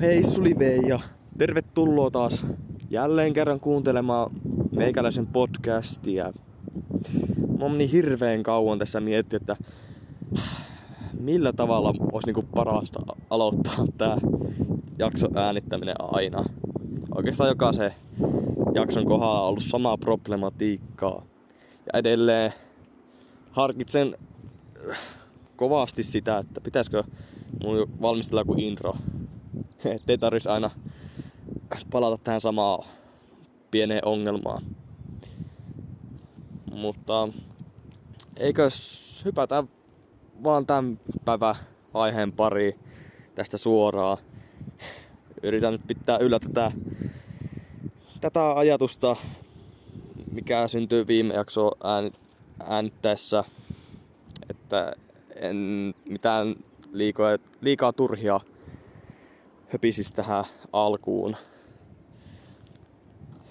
Hei Suli ja tervetuloa taas jälleen kerran kuuntelemaan meikäläisen podcastia. Mä oon niin hirveen kauan tässä mietti, että millä tavalla olisi niinku parasta aloittaa tää jakso äänittäminen aina. Oikeastaan jokaisen jakson kohdalla on ollut samaa problematiikkaa. Ja edelleen harkitsen kovasti sitä, että pitäisikö mun valmistella kuin intro. Ettei tarvitsisi aina palata tähän samaan pieneen ongelmaan. Mutta eikö hypätä vaan tämän päivän aiheen pari tästä suoraan. Yritän nyt pitää yllä tätä, tätä ajatusta, mikä syntyy viime jakso äänittäessä, että en mitään liikaa, liikaa turhia höpisisi tähän alkuun.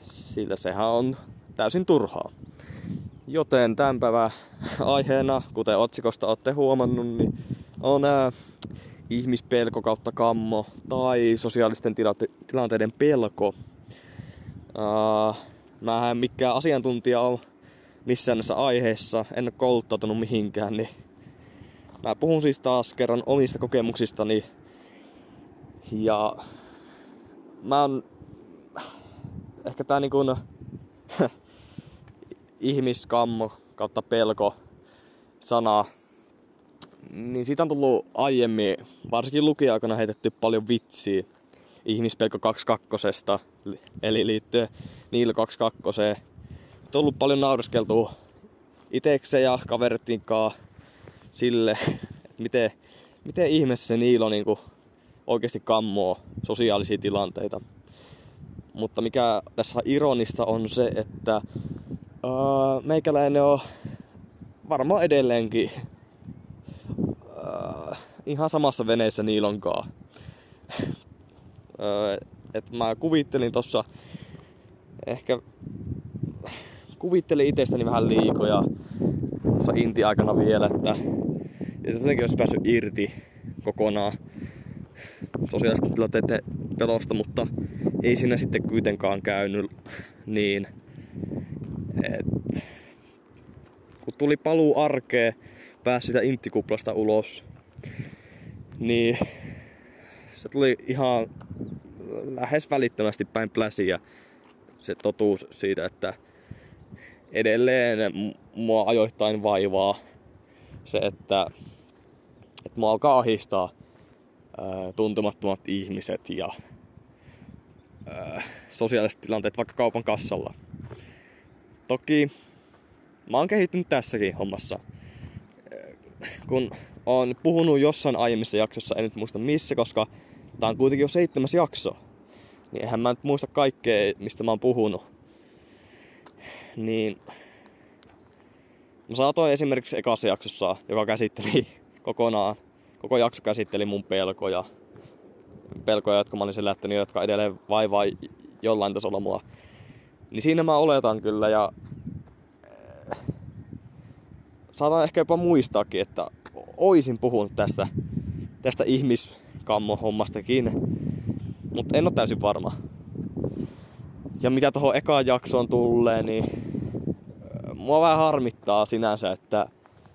Sillä sehän on täysin turhaa. Joten tämän päivän aiheena, kuten otsikosta olette huomannut, niin on ää, ihmispelko kautta kammo tai sosiaalisten tilanteiden pelko. Mä en mikään asiantuntija ole missään näissä aiheissa, en ole kouluttautunut mihinkään, niin Mä puhun siis taas kerran omista kokemuksistani. Ja mä oon ehkä tää niinku ihmiskammo kautta pelko sana. Niin siitä on tullut aiemmin, varsinkin lukija-aikana heitetty paljon vitsiä ihmispelko 22. Eli liittyen Niilo 22. On tullut paljon naureskeltua itekseen ja kaverittiin sille, että miten, miten ihmeessä se Niilo niinku oikeasti kammoo sosiaalisia tilanteita. Mutta mikä tässä ironista on se, että uh, meikäläinen on varmaan edelleenkin uh, ihan samassa veneessä Niilonkaan. uh, et mä kuvittelin tossa ehkä kuvittelin itsestäni vähän liikoja tuossa inti-aikana vielä, että jotenkin olisi päässyt irti kokonaan sosiaalisten tilanteiden pelosta, mutta ei siinä sitten kuitenkaan käynyt niin. Et, kun tuli paluu arkeen, pääsi sitä intikuplasta ulos, niin se tuli ihan lähes välittömästi päin pläsiä se totuus siitä, että edelleen mua ajoittain vaivaa se, että että mua alkaa ahistaa tuntemattomat ihmiset ja sosiaaliset tilanteet vaikka kaupan kassalla. Toki mä oon kehittynyt tässäkin hommassa. Kun on puhunut jossain aiemmissa jaksossa, en nyt muista missä, koska tää on kuitenkin jo seitsemäs jakso. Niin eihän mä nyt muista kaikkea, mistä mä oon puhunut. Niin... Mä saatoin esimerkiksi ekassa jaksossa, joka käsitteli kokonaan, koko jakso käsitteli mun pelkoja. Pelkoja, jotka mä olin selättänyt, jotka edelleen vaivaa jollain tasolla mua. Niin siinä mä oletan kyllä ja eh, saatan ehkä jopa muistaakin, että oisin puhunut tästä, tästä ihmiskammo-hommastakin, mutta en ole täysin varma. Ja mitä tuohon ekaan jaksoon tulee, niin eh, mua vähän harmittaa sinänsä, että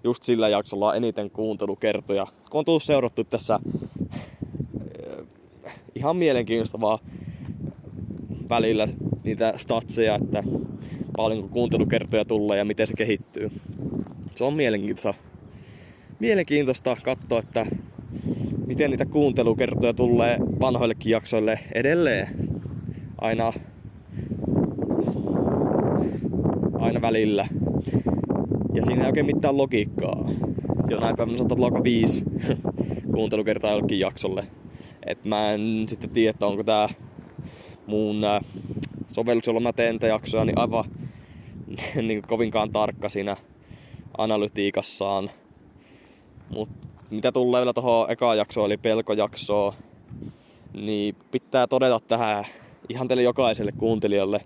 just sillä jaksolla on eniten kuuntelukertoja. Kun on tullut seurattu tässä äh, ihan mielenkiintoistavaa välillä niitä statseja, että paljonko kuuntelukertoja tulee ja miten se kehittyy. Se on mielenkiintoista, mielenkiintoista katsoa, että miten niitä kuuntelukertoja tulee vanhoillekin jaksoille edelleen. Aina, aina välillä. Ja siinä ei oikein mitään logiikkaa. näin päivänä saattaa olla aika viisi kuuntelukertaa jollekin jaksolle. Et mä en sitten tiedä, että onko tää mun äh, sovellus, jolla mä teen jaksoja, niin aivan niin kovinkaan tarkka siinä analytiikassaan. Mut mitä tulee vielä tuohon ekaan jaksoon, eli pelkojaksoon, niin pitää todeta tähän ihan teille jokaiselle kuuntelijalle.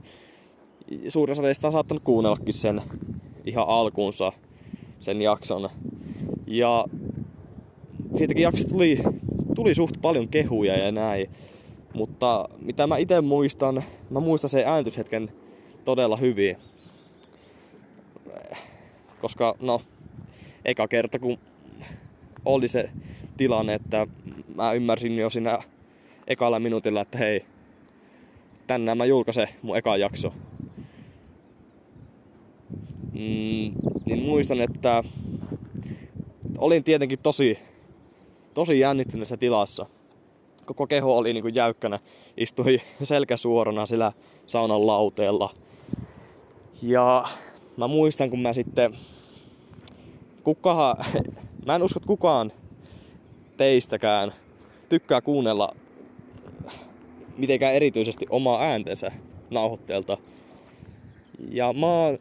Suurin osa teistä on saattanut kuunnellakin sen ihan alkuunsa sen jakson. Ja siitäkin jaksosta tuli, tuli suht paljon kehuja ja näin. Mutta mitä mä itse muistan, mä muistan sen ääntyshetken todella hyvin. Koska no, eka kerta kun oli se tilanne, että mä ymmärsin jo siinä ekalla minuutilla, että hei, tänään mä julkaisen mun eka jakso. Mm, niin muistan, että olin tietenkin tosi, tosi jännittyneessä tilassa. Koko keho oli niin kuin jäykkänä, istui selkä suorana sillä saunan lauteella. Ja mä muistan, kun mä sitten... Kukahan, mä en usko, että kukaan teistäkään tykkää kuunnella mitenkään erityisesti omaa ääntensä nauhoitteelta. Ja mä oon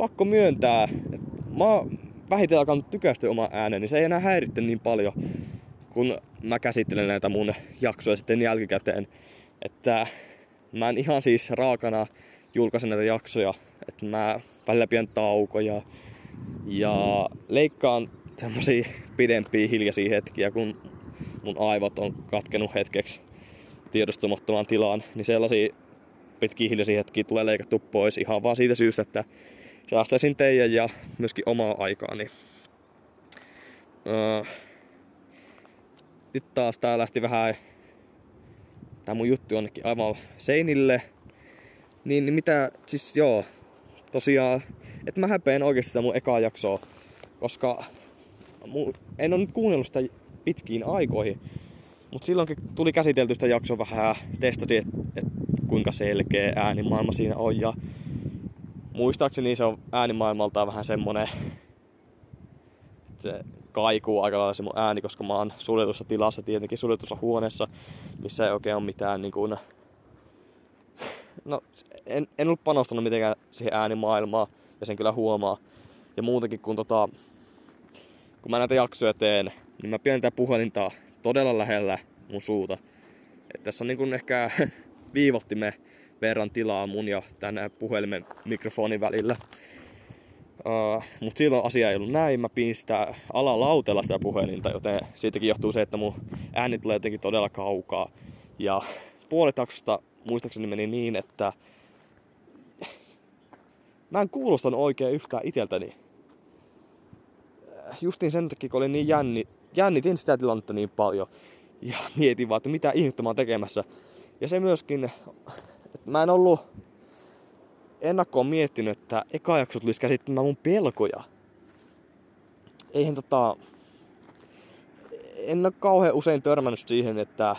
pakko myöntää, että mä oon vähitellen alkanut tykästyä oma ääneni. Se ei enää häiritte niin paljon, kun mä käsittelen näitä mun jaksoja sitten jälkikäteen. Että mä en ihan siis raakana julkaise näitä jaksoja. Että mä välillä pidän taukoja ja leikkaan semmosia pidempiä hiljaisia hetkiä, kun mun aivot on katkenut hetkeksi tiedostamattomaan tilaan, niin sellaisia pitkiä hiljaisia hetkiä tulee leikattu pois ihan vaan siitä syystä, että säästäisin teidän ja myöskin omaa aikaani. Öö, nyt taas tää lähti vähän, tää mun juttu onnekin aivan seinille. Niin, niin mitä, siis joo, tosiaan, että mä häpeän oikeasti sitä mun ekaa jaksoa, koska mun, en ole nyt kuunnellut sitä pitkiin aikoihin. Mutta silloinkin tuli käsitelty sitä jaksoa vähän ja testasin, että et kuinka selkeä äänimaailma siinä on. Ja muistaakseni se on äänimaailmaltaan vähän semmonen, että se kaikuu aika lailla se mun ääni, koska mä oon suljetussa tilassa, tietenkin suljetussa huoneessa, missä ei oikein ole mitään niin kuin... No, en, en ollut panostanut mitenkään siihen äänimaailmaan, ja sen kyllä huomaa. Ja muutenkin, kun, tota, kun mä näitä jaksoja teen, niin mä pidän tätä puhelinta todella lähellä mun suuta. Et tässä on niin kuin ehkä viivottimen verran tilaa mun ja tänne puhelimen mikrofonin välillä. Uh, Mutta silloin asia ei ollut näin. Mä pidin sitä alalautella sitä puhelinta, joten siitäkin johtuu se, että mun ääni tulee jotenkin todella kaukaa. Ja puolet taksosta muistaakseni meni niin, että mä en kuulostanut oikein yhtään iteltäni. Justiin sen takia, kun olin niin jänni, jännitin sitä tilannetta niin paljon. Ja mietin vaan, että mitä ihmettä mä oon tekemässä. Ja se myöskin, että mä en ollut ennakkoon miettinyt, että eka jakso tulisi käsittämään mun pelkoja. Eihän tota... En ole kauhean usein törmännyt siihen, että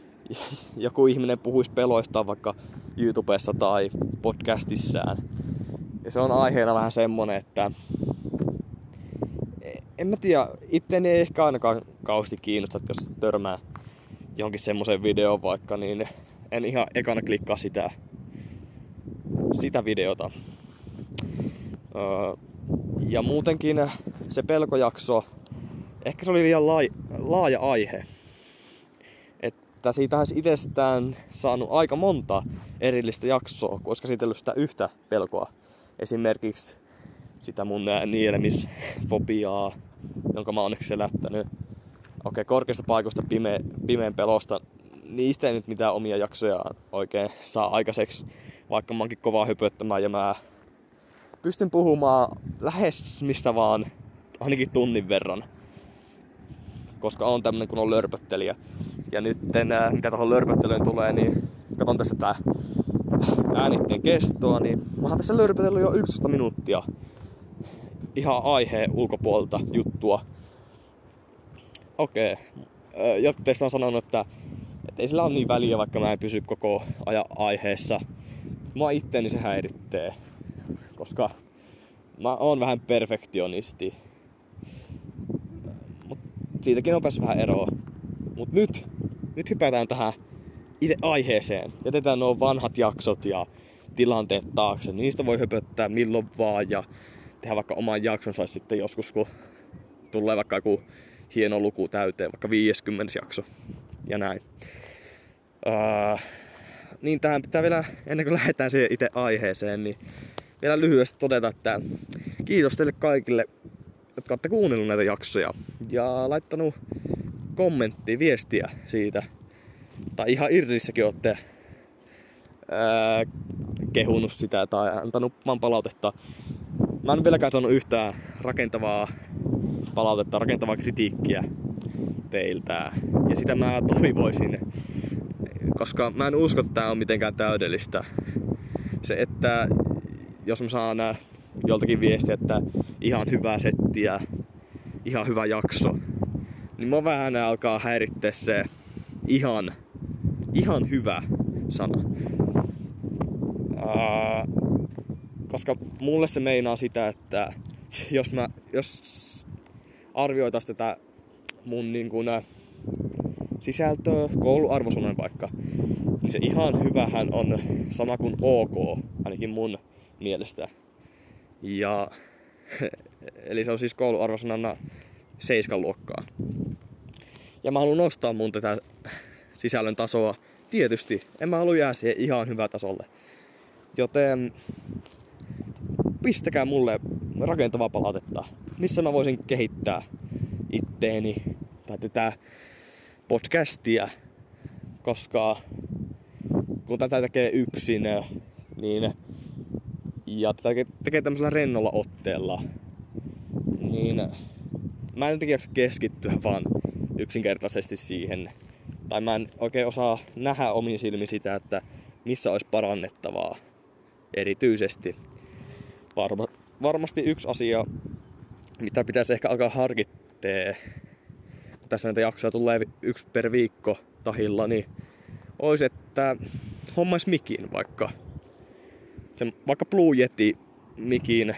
joku ihminen puhuisi peloistaan vaikka YouTubessa tai podcastissään. Ja se on aiheena vähän semmonen, että en mä tiedä, itteni ei ehkä ainakaan kausti kiinnosta, jos törmää johonkin semmoiseen videoon vaikka, niin en ihan ekana klikkaa sitä, sitä videota. Öö, ja muutenkin se pelkojakso, ehkä se oli liian laaja, laaja aihe. Että siitä olisi itsestään saanut aika monta erillistä jaksoa, koska siitä sitä yhtä pelkoa. Esimerkiksi sitä mun nielemisfobiaa, jonka mä onneksi selättänyt. Okei, korkeasta paikoista pime, pimeen pelosta. Niistä ei nyt mitään omia jaksoja oikein saa aikaiseksi, vaikka mä oonkin kovaa hypöttämään ja mä pystyn puhumaan lähes mistä vaan, ainakin tunnin verran. Koska on tämmönen kun on lörpöttelijä. Ja nyt mitä tuohon lörpöttelyyn tulee, niin katon tässä tää äänitteen kestoa, niin mä oon tässä lörpötellyt jo 11 minuuttia ihan aiheen ulkopuolelta juttua. Okei. Okay. Jotkut teistä on sanonut, että, että ei sillä ole niin väliä, vaikka mä en pysy koko ajan aiheessa. Mä itteeni se häiritsee, koska mä oon vähän perfektionisti. Mut siitäkin on päässyt vähän eroa. Mut nyt, nyt hypätään tähän itse aiheeseen. Jätetään nuo vanhat jaksot ja tilanteet taakse. Niistä voi höpöttää milloin vaan ja tehdä vaikka oman jaksonsa sitten joskus, kun tulee vaikka joku hieno luku täyteen, vaikka 50 jakso ja näin. Uh, niin tähän pitää vielä, ennen kuin lähdetään siihen itse aiheeseen, niin vielä lyhyesti todeta, että kiitos teille kaikille, jotka olette kuunnellut näitä jaksoja ja laittanut kommenttia, viestiä siitä. Tai ihan Irnissäkin olette ää, kehunut sitä tai antanut vaan palautetta. Mä en vieläkään saanut yhtään rakentavaa palautetta, rakentavaa kritiikkiä teiltä. Ja sitä mä toivoisin, koska mä en usko, että tää on mitenkään täydellistä. Se, että jos mä saan joltakin viestiä, että ihan hyvää settiä, ihan hyvä jakso, niin mä vähän alkaa häirittää se ihan, ihan hyvä sana. Ää, koska mulle se meinaa sitä, että jos mä, jos arvioitais tätä mun niin kuin, sisältöä, kouluarvosanan vaikka, niin se ihan hyvähän on sama kuin ok, ainakin mun mielestä. Ja, eli se on siis kouluarvosanana 7 luokkaa. Ja mä haluan nostaa mun tätä sisällön tasoa. Tietysti, en mä halua jää siihen ihan hyvä tasolle. Joten pistäkää mulle rakentavaa palautetta, missä mä voisin kehittää itteeni tai tätä podcastia, koska kun tätä tekee yksin, niin ja tätä tekee tämmöisellä rennolla otteella, niin mä en jotenkin jaksa keskittyä vaan yksinkertaisesti siihen. Tai mä en oikein osaa nähdä omin silmin sitä, että missä olisi parannettavaa erityisesti. Varma, varmasti yksi asia, mitä pitäisi ehkä alkaa harkittea, kun tässä näitä jaksoja tulee yksi per viikko tahilla, niin olisi, että hommais mikin vaikka. Sen, vaikka Blue Yeti mikin.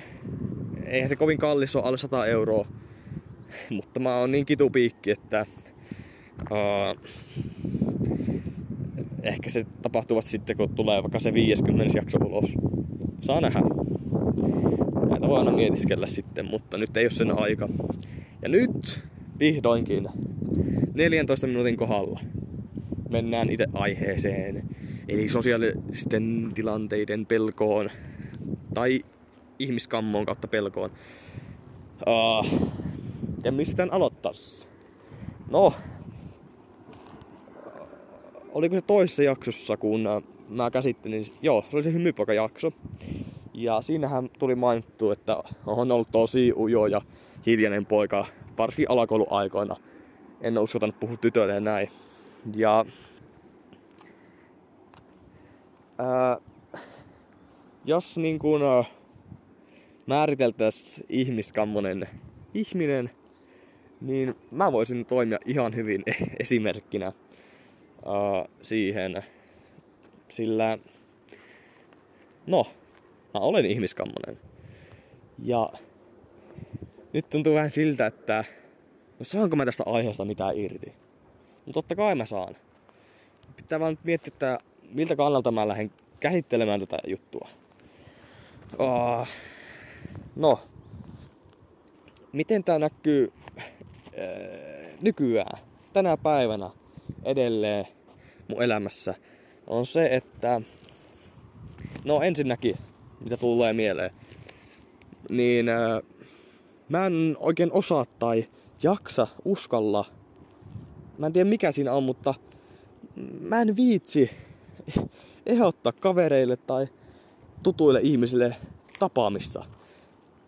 Eihän se kovin kallis ole, alle 100 euroa. Mutta mä oon niin kitupiikki, että uh, ehkä se tapahtuvat sitten, kun tulee vaikka se 50 jakso ulos. Saa nähdä. Näitä voi aina mietiskellä sitten, mutta nyt ei ole sen aika. Ja nyt vihdoinkin 14 minuutin kohdalla mennään itse aiheeseen. Eli sosiaalisten tilanteiden pelkoon tai ihmiskammoon kautta pelkoon. Uh, ja mistä tämän aloittaisi? No, oliko se toisessa jaksossa, kun mä käsittelin, joo, se oli se hymypoika-jakso. Ja siinähän tuli mainittu, että on ollut tosi ujo ja hiljainen poika, varsinkin alakouluaikoina. En ole uskaltanut puhua tytöille näin. Ja ää, jos niin kuin määriteltäisiin ihmiskammonen ihminen, niin mä voisin toimia ihan hyvin esimerkkinä ää, siihen. Sillä, no, mä olen ihmiskammonen. Ja nyt tuntuu vähän siltä, että no saanko mä tästä aiheesta mitään irti? No totta kai mä saan. Pitää vaan miettiä, että miltä kannalta mä lähden käsittelemään tätä juttua. Uh, no, miten tää näkyy äh, nykyään, tänä päivänä edelleen mun elämässä, on se, että no ensinnäkin, mitä tulee mieleen, niin äh, mä en oikein osaa tai jaksa, uskalla. Mä en tiedä mikä siinä on, mutta mä en viitsi ehdottaa kavereille tai tutuille ihmisille tapaamista.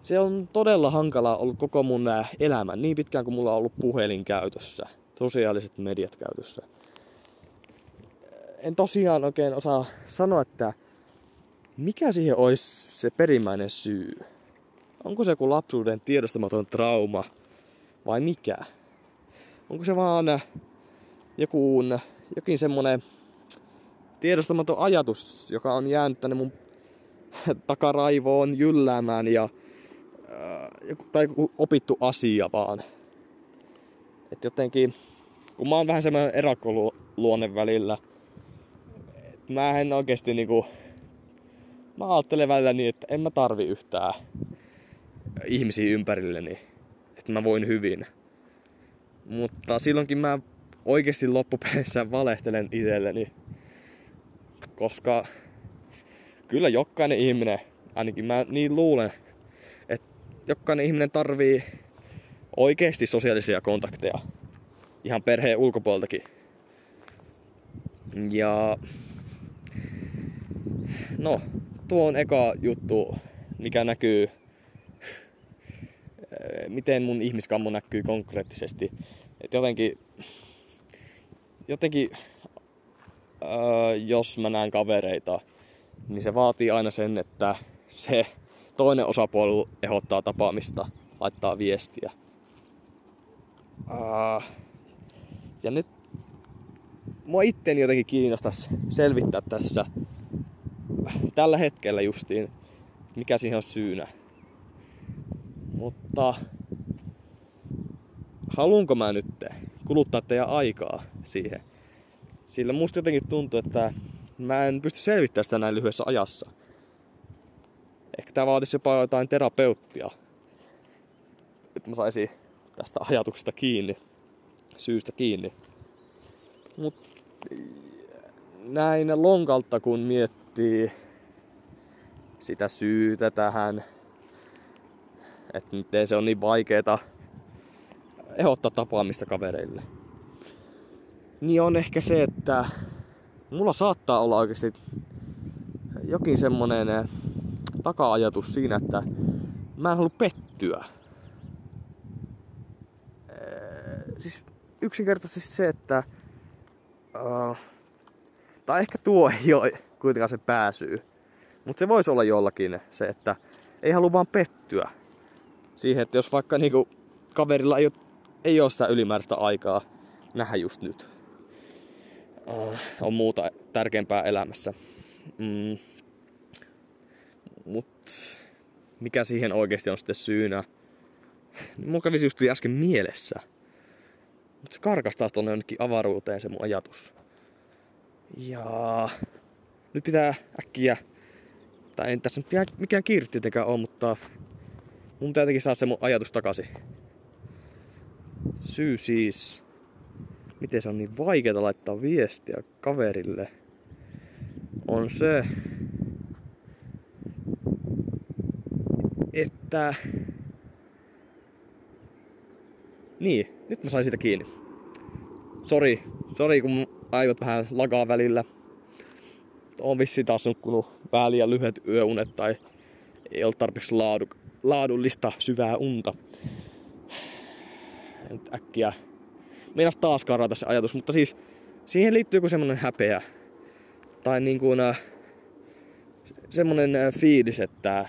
Se on todella hankalaa ollut koko mun elämä, niin pitkään kuin mulla on ollut puhelin käytössä, sosiaaliset mediat käytössä. En tosiaan oikein osaa sanoa, että mikä siihen olisi se perimmäinen syy. Onko se joku lapsuuden tiedostamaton trauma vai mikä? Onko se vaan joku, jokin semmonen tiedostamaton ajatus, joka on jäänyt tänne mun takaraivoon jylläämään ja äh, tai joku opittu asia vaan. Et jotenkin, kun mä oon vähän semmoinen erakkoluonne välillä, mä en oikeesti niinku, mä ajattelen välillä niin, että en mä tarvi yhtään ihmisiä ympärilleni, että mä voin hyvin. Mutta silloinkin mä oikeasti loppupeleissä valehtelen itselleni koska kyllä jokainen ihminen, ainakin mä niin luulen, että jokainen ihminen tarvii oikeasti sosiaalisia kontakteja. ihan perheen ulkopuoltakin. Ja no, tuo on eka juttu, mikä näkyy, miten mun ihmiskammo näkyy konkreettisesti. Et jotenkin, jotenkin öö, jos mä näen kavereita, niin se vaatii aina sen, että se toinen osapuoli ehdottaa tapaamista, laittaa viestiä. Uh, ja nyt mua itteni jotenkin kiinnostaisi selvittää tässä tällä hetkellä justiin, mikä siihen on syynä. Mutta haluanko mä nyt kuluttaa teidän aikaa siihen? Sillä musta jotenkin tuntuu, että mä en pysty selvittämään sitä näin lyhyessä ajassa. Ehkä tää vaatisi jopa jotain terapeuttia. Että mä saisin tästä ajatuksesta kiinni, syystä kiinni. Mut näin lonkalta kun miettii sitä syytä tähän, että miten se on niin vaikeeta ehdottaa tapaamista kavereille. Niin on ehkä se, että mulla saattaa olla oikeasti jokin semmonen eh, taka-ajatus siinä, että mä en halua pettyä. Eh, siis yksinkertaisesti se, että uh, tai ehkä tuo ei ole kuitenkaan se pääsyy. Mutta se voisi olla jollakin se, että ei halua vaan pettyä siihen, että jos vaikka niinku kaverilla ei ole, ei ole sitä ylimääräistä aikaa nähdä just nyt. Uh, on muuta tärkeämpää elämässä. Mm. Mut mikä siihen oikeasti on sitten syynä? Niin mun kävisi just äsken mielessä. Mutta se karkas taas tuonne jonnekin avaruuteen se mun ajatus. Ja nyt pitää äkkiä, tai en tässä nyt mikään kiire tietenkään ole, mutta mun jotenkin saada se mun ajatus takaisin. Syy siis, miten se on niin vaikeaa laittaa viestiä kaverille, on se, että... Niin, nyt mä sain siitä kiinni. Sori, sori kun aivot vähän lagaa välillä. On vissi taas nukkunut vähän liian lyhyet yöunet tai ei ole tarpeeksi laadu, laadullista syvää unta. Nyt äkkiä meinas taas karata se ajatus, mutta siis siihen liittyy joku semmonen häpeä. Tai niin kuin äh, semmonen äh, fiilis, että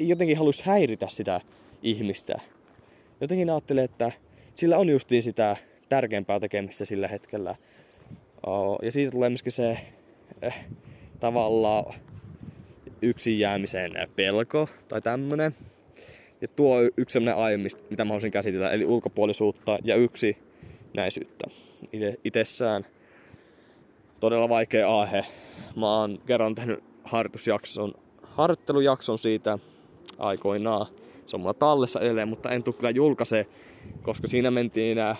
jotenkin haluaisi häiritä sitä ihmistä. Jotenkin ajattelee, että sillä on justiin sitä tärkeämpää tekemistä sillä hetkellä. Ja siitä tulee myöskin se tavallaan yksin jäämisen pelko tai tämmönen. Ja tuo yksi sellainen aihe, mitä mä haluaisin käsitellä, eli ulkopuolisuutta ja yksi näisyyttä itsessään. Todella vaikea aihe. Mä oon kerran tehnyt harjoitusjakson, harjoittelujakson siitä aikoinaan. Se on mulla tallessa edelleen, mutta en tule kyllä julkaise, koska siinä mentiin nää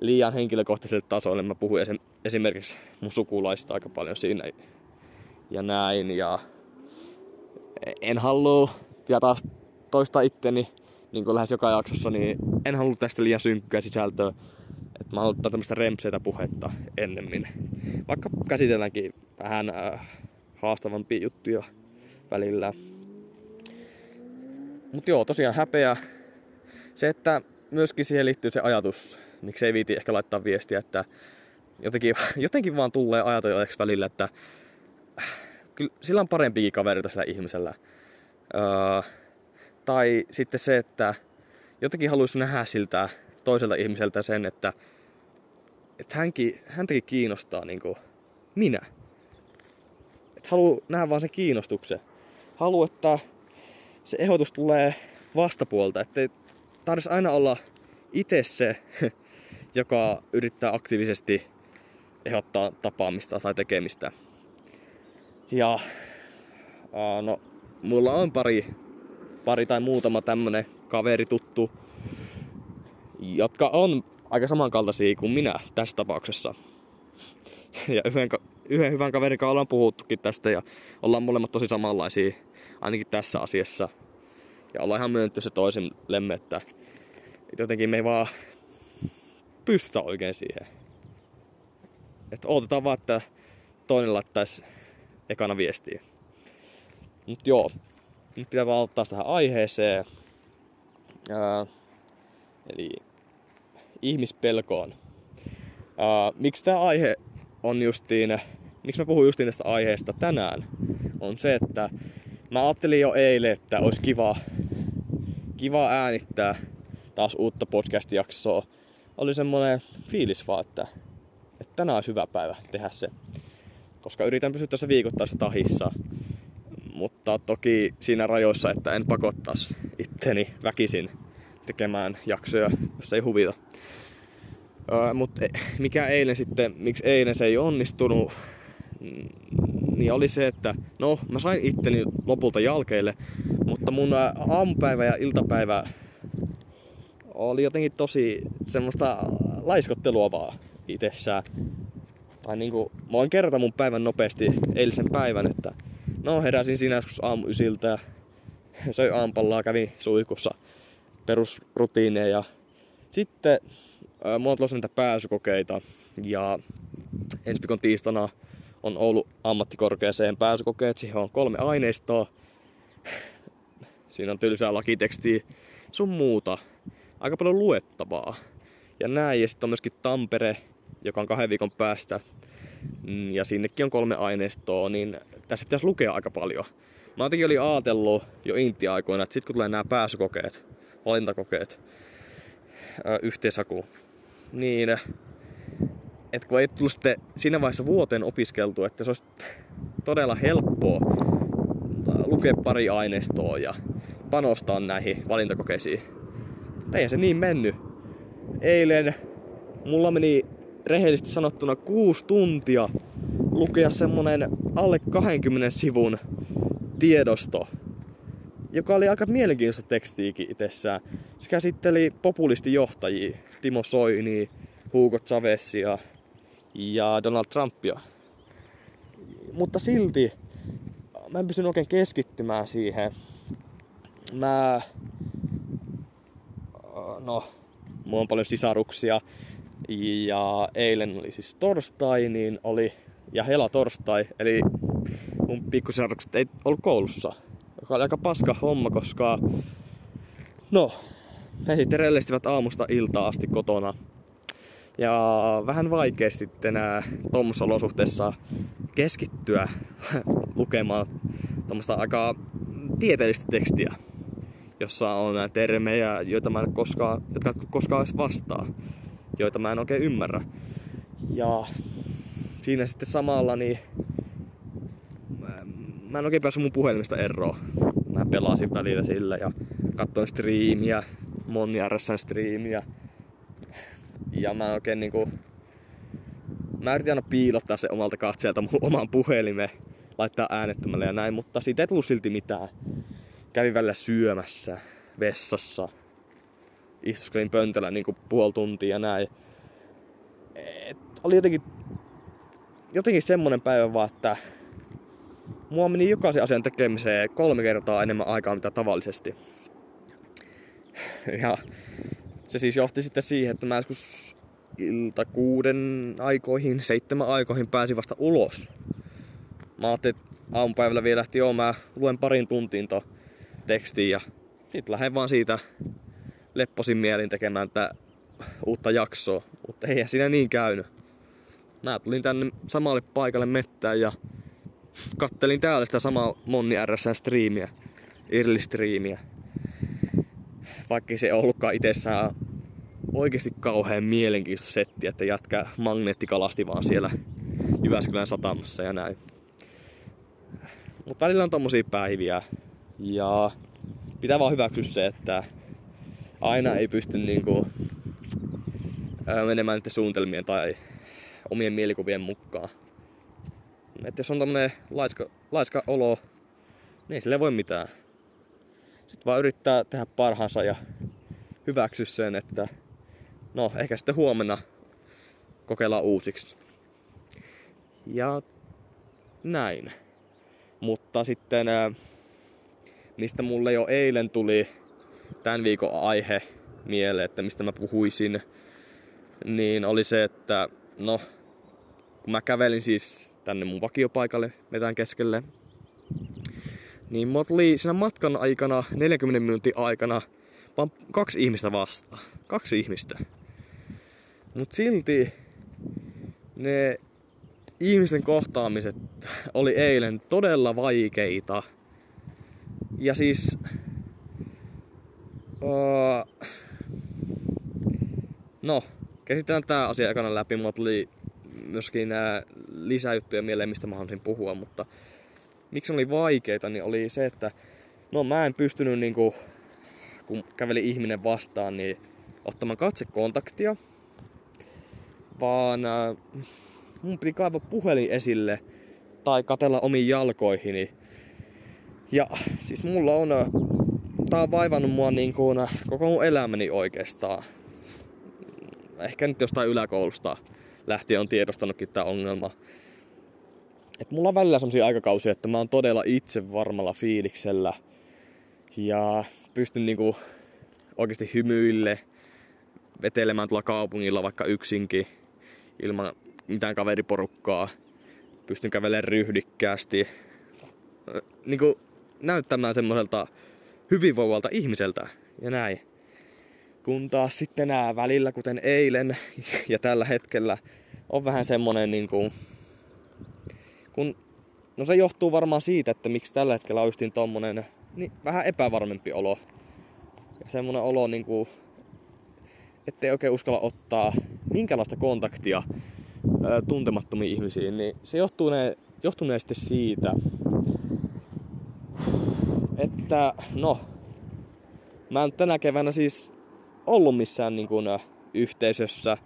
liian henkilökohtaiselle tasolle. Mä puhuin esimerkiksi mun sukulaista aika paljon siinä ja näin. Ja en halua, ja taas toista itteni, niin kuin lähes joka jaksossa, niin en halua tästä liian synkkää sisältöä. Että mä haluan tämmöistä rempseitä puhetta ennemmin. Vaikka käsitelläänkin vähän äh, haastavampia juttuja välillä. Mutta joo, tosiaan häpeä. Se, että myöskin siihen liittyy se ajatus, miksi ei viiti ehkä laittaa viestiä, että jotenkin, jotenkin vaan tulee ajatelleeksi välillä, että kyllä sillä on parempikin kavereita sillä ihmisellä. Öö, tai sitten se, että jotenkin haluaisi nähdä siltä toiselta ihmiseltä sen, että, että hänkin, häntäkin kiinnostaa niin kuin minä. Että haluaa nähdä vaan sen kiinnostuksen. Haluaa, että se ehdotus tulee vastapuolta, ettei tarvitsisi aina olla itse se, joka yrittää aktiivisesti ehdottaa tapaamista tai tekemistä. Ja uh, no, mulla on pari, pari tai muutama tämmönen kaveri tuttu, jotka on aika samankaltaisia kuin minä tässä tapauksessa. Ja yhden, yhden hyvän kaverin kanssa ollaan puhuttukin tästä ja ollaan molemmat tosi samanlaisia ainakin tässä asiassa. Ja ollaan ihan se toisillemme, että jotenkin me ei vaan pystytä oikein siihen. Että odotetaan vaan, että toinen laittaisi ekana viestiä. Mut joo, nyt pitää vaan ottaa tähän aiheeseen. Ää, eli ihmispelkoon. Ää, miksi tämä aihe on justiin, miksi mä puhun justiin tästä aiheesta tänään, on se, että mä ajattelin jo eilen, että olisi kiva, kiva äänittää taas uutta podcast-jaksoa. Oli semmonen fiilis vaan, että, että tänään olisi hyvä päivä tehdä se. Koska yritän pysyä tässä viikoittaisessa tahissa. Mutta toki siinä rajoissa, että en pakottaisi itteni väkisin tekemään jaksoja, jos ei huvita. Öö, Mutta mikä eilen sitten, miksi eilen se ei onnistunut, niin oli se, että no mä sain itteni lopulta jalkeille, mutta mun aamupäivä ja iltapäivä oli jotenkin tosi semmoista laiskottelua vaan itsessään. Tai niinku, mä voin kertoa mun päivän nopeasti eilisen päivän, että no heräsin siinä joskus aamu ysiltä, söi aampallaa, kävin suihkussa perusrutiineja ja sitten äh, mulla on tulossa pääsykokeita ja ensi viikon tiistaina on Oulu ammattikorkeaseen pääsykokeet. Siihen on kolme aineistoa. Siinä on tylsää lakitekstiä, sun muuta. Aika paljon luettavaa. Ja näin. Ja sitten on myöskin Tampere, joka on kahden viikon päästä. Mm, ja sinnekin on kolme aineistoa, niin tässä pitäisi lukea aika paljon. Mä jotenkin olin ajatellut jo inti-aikoina, että sit kun tulee nämä pääsykokeet, valintakokeet, yhteishaku, niin että kun ei tullut sitten siinä vaiheessa vuoteen opiskeltu, että se olisi todella helppoa lukea pari aineistoa ja panostaa näihin valintakokeisiin. Mutta eihän se niin mennyt. Eilen mulla meni rehellisesti sanottuna kuusi tuntia lukea semmonen alle 20 sivun tiedosto, joka oli aika mielenkiintoista tekstiikin itsessään. Se käsitteli populistijohtajia, Timo Soini, Hugo Chavezia ja Donald Trumpia. Mutta silti mä en pystynyt oikein keskittymään siihen. Mä... No, mulla on paljon sisaruksia. Ja eilen oli siis torstai, niin oli... Ja hela torstai, eli mun pikkusisarukset ei ollut koulussa. Joka oli aika paska homma, koska... No, he sitten relestivät aamusta iltaa asti kotona ja vähän vaikeasti enää tuommoisessa olosuhteessa keskittyä lukemaan tuommoista aika tieteellistä tekstiä, jossa on termejä, joita mä en koskaan, jotka koskaan edes vastaa, joita mä en oikein ymmärrä. Ja siinä sitten samalla niin mä en oikein päässyt mun puhelimesta eroon. Mä pelasin välillä sillä ja katsoin striimiä, Moni RSN striimiä ja mä oikein niinku... Mä yritin aina piilottaa se omalta katseelta mun oman puhelimeen, laittaa äänettömälle ja näin, mutta siitä ei tullut silti mitään. Kävin välillä syömässä, vessassa, istuskelin pöntöllä niinku puoli tuntia ja näin. Et oli jotenkin, jotenkin semmonen päivä vaan, että mua meni jokaisen asian tekemiseen kolme kertaa enemmän aikaa mitä tavallisesti. Ja se siis johti sitten siihen, että mä joskus ilta kuuden aikoihin, seitsemän aikoihin pääsin vasta ulos. Mä ajattelin, että aamupäivällä vielä lähti joo, mä luen parin tuntiin to tekstiin ja sit lähden vaan siitä lepposin mielin tekemään tätä uutta jaksoa. Mutta eihän siinä niin käynyt. Mä tulin tänne samalle paikalle mettään ja kattelin täällä sitä samaa Monni RSN striimiä, Irli-striimiä vaikka se ei ollutkaan itsessään oikeasti kauhean mielenkiintoista settiä, että jätkä magneettikalasti vaan siellä Jyväskylän satamassa ja näin. Mutta välillä on tommosia päiviä ja pitää vaan hyväksyä se, että aina ei pysty niinku menemään niiden suunnitelmien tai omien mielikuvien mukaan. Että jos on tämmönen laiska, laiska olo, niin ei sille voi mitään. Sitten vaan yrittää tehdä parhaansa ja hyväksyä sen, että no ehkä sitten huomenna kokeillaan uusiksi. Ja näin. Mutta sitten mistä mulle jo eilen tuli tämän viikon aihe mieleen, että mistä mä puhuisin, niin oli se, että no, kun mä kävelin siis tänne mun vakiopaikalle metän keskelle, niin mut oli siinä matkan aikana, 40 minuutin aikana, vaan kaksi ihmistä vasta. Kaksi ihmistä. Mut silti ne ihmisten kohtaamiset oli eilen todella vaikeita. Ja siis... Uh, no, käsitellään tää asia ekana läpi. Mulla tuli myöskin nää lisäjuttuja mieleen, mistä mä haluaisin puhua, mutta miksi oli vaikeita, niin oli se, että no mä en pystynyt niinku, kun käveli ihminen vastaan, niin ottamaan katsekontaktia, vaan äh, mun piti kaivaa puhelin esille tai katella omiin jalkoihini. Ja siis mulla on, äh, tää on vaivannut mua niin kuin koko mun elämäni oikeastaan. Ehkä nyt jostain yläkoulusta lähtien on tiedostanutkin tää ongelma. Et mulla on välillä semmosia aikakausia, että mä oon todella itse varmalla fiiliksellä. Ja pystyn niinku oikeasti hymyille vetelemään tuolla kaupungilla vaikka yksinkin ilman mitään kaveriporukkaa. Pystyn kävelemään ryhdikkäästi. Niin kuin näyttämään semmoiselta hyvinvoivalta ihmiseltä ja näin. Kun taas sitten nää välillä, kuten eilen ja tällä hetkellä, on vähän semmonen niin kuin, kun, no se johtuu varmaan siitä, että miksi tällä hetkellä on justiin tommonen niin vähän epävarmempi olo. Ja semmonen olo niin kuin, ettei oikein uskalla ottaa minkälaista kontaktia ö, tuntemattomiin ihmisiin, niin se johtuu ne, johtunee sitten siitä, että no, mä en tänä keväänä siis ollut missään niin kuin, yhteisössä